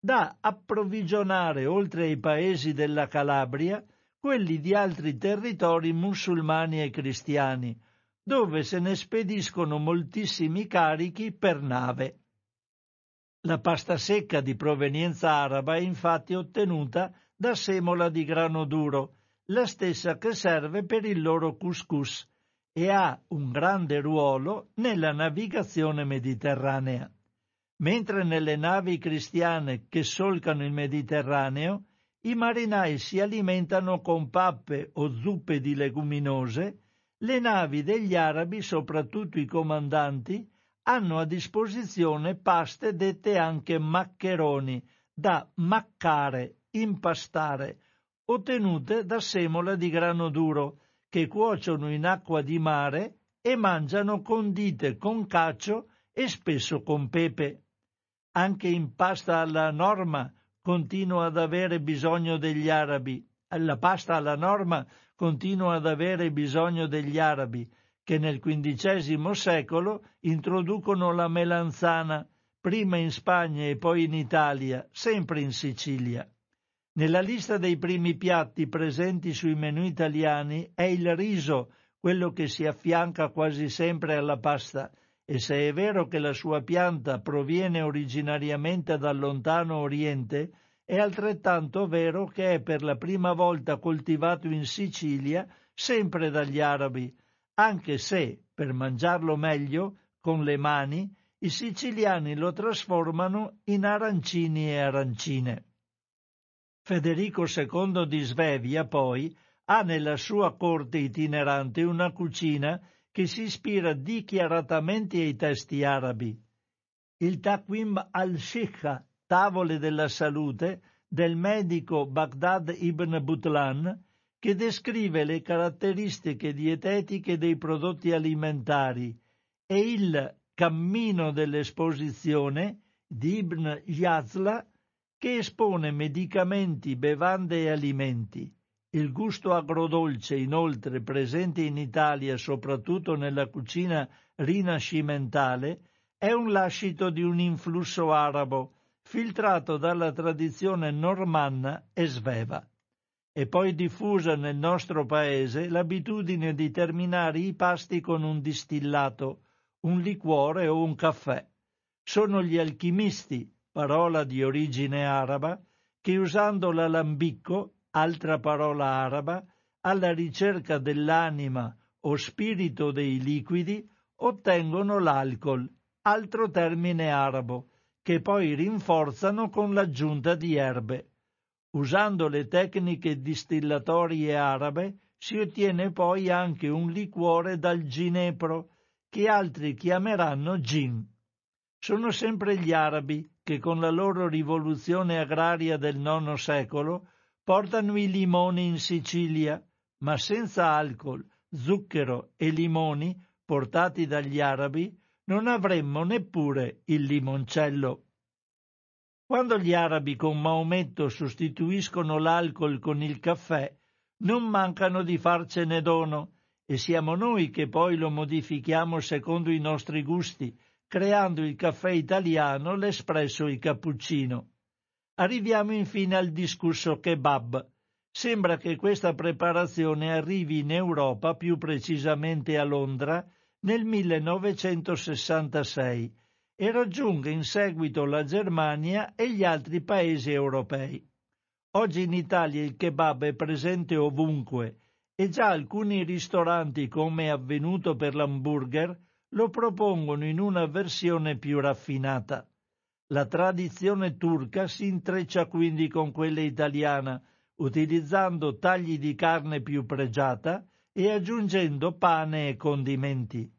da approvvigionare oltre ai paesi della Calabria quelli di altri territori musulmani e cristiani, dove se ne spediscono moltissimi carichi per nave. La pasta secca di provenienza araba è infatti ottenuta da semola di grano duro, la stessa che serve per il loro couscous, e ha un grande ruolo nella navigazione mediterranea. Mentre nelle navi cristiane che solcano il Mediterraneo, i marinai si alimentano con pappe o zuppe di leguminose, le navi degli arabi, soprattutto i comandanti, hanno a disposizione paste dette anche maccheroni, da maccare, impastare, ottenute da semola di grano duro, che cuociono in acqua di mare e mangiano condite con cacio e spesso con pepe anche in pasta alla norma continua ad avere bisogno degli arabi. La pasta alla norma continua ad avere bisogno degli arabi, che nel XV secolo introducono la melanzana, prima in Spagna e poi in Italia, sempre in Sicilia. Nella lista dei primi piatti presenti sui menù italiani è il riso, quello che si affianca quasi sempre alla pasta, e se è vero che la sua pianta proviene originariamente dal lontano Oriente, è altrettanto vero che è per la prima volta coltivato in Sicilia sempre dagli arabi, anche se, per mangiarlo meglio, con le mani, i siciliani lo trasformano in arancini e arancine. Federico II di Svevia, poi, ha nella sua corte itinerante una cucina che si ispira dichiaratamente ai testi arabi. Il Taqwim al-Shikha, Tavole della salute, del medico Baghdad ibn Butlan, che descrive le caratteristiche dietetiche dei prodotti alimentari, e il Cammino dell'esposizione di Ibn Yazla, che espone medicamenti, bevande e alimenti. Il gusto agrodolce, inoltre, presente in Italia soprattutto nella cucina rinascimentale, è un lascito di un influsso arabo, filtrato dalla tradizione normanna e sveva. È poi diffusa nel nostro paese l'abitudine di terminare i pasti con un distillato, un liquore o un caffè. Sono gli alchimisti, parola di origine araba, che usando l'alambicco, altra parola araba, alla ricerca dell'anima o spirito dei liquidi, ottengono l'alcol, altro termine arabo, che poi rinforzano con l'aggiunta di erbe. Usando le tecniche distillatorie arabe si ottiene poi anche un liquore dal ginepro, che altri chiameranno gin. Sono sempre gli arabi che con la loro rivoluzione agraria del IX secolo portano i limoni in Sicilia, ma senza alcol, zucchero e limoni portati dagli arabi non avremmo neppure il limoncello. Quando gli arabi con Maometto sostituiscono l'alcol con il caffè, non mancano di farcene dono, e siamo noi che poi lo modifichiamo secondo i nostri gusti, creando il caffè italiano, l'espresso e il cappuccino. Arriviamo infine al discusso kebab. Sembra che questa preparazione arrivi in Europa, più precisamente a Londra, nel 1966 e raggiunga in seguito la Germania e gli altri paesi europei. Oggi in Italia il kebab è presente ovunque e già alcuni ristoranti, come è avvenuto per l'hamburger, lo propongono in una versione più raffinata. La tradizione turca si intreccia quindi con quella italiana, utilizzando tagli di carne più pregiata e aggiungendo pane e condimenti.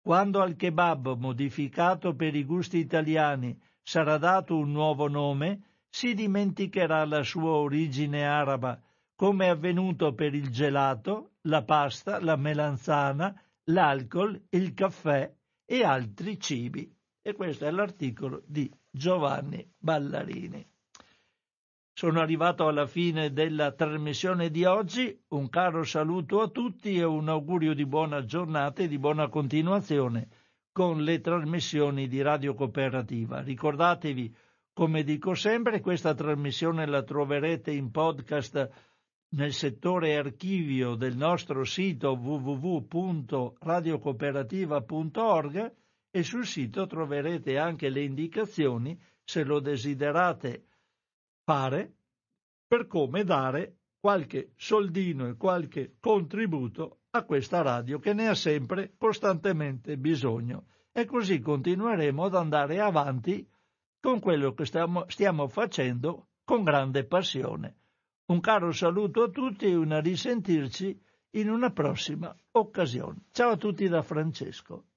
Quando al kebab modificato per i gusti italiani sarà dato un nuovo nome, si dimenticherà la sua origine araba, come è avvenuto per il gelato, la pasta, la melanzana, l'alcol, il caffè e altri cibi. E questo è l'articolo di Giovanni Ballarini. Sono arrivato alla fine della trasmissione di oggi, un caro saluto a tutti e un augurio di buona giornata e di buona continuazione con le trasmissioni di Radio Cooperativa. Ricordatevi, come dico sempre, questa trasmissione la troverete in podcast nel settore archivio del nostro sito www.radiocooperativa.org e sul sito troverete anche le indicazioni, se lo desiderate fare per come dare qualche soldino e qualche contributo a questa radio che ne ha sempre costantemente bisogno e così continueremo ad andare avanti con quello che stiamo, stiamo facendo con grande passione. Un caro saluto a tutti e una risentirci in una prossima occasione. Ciao a tutti da Francesco.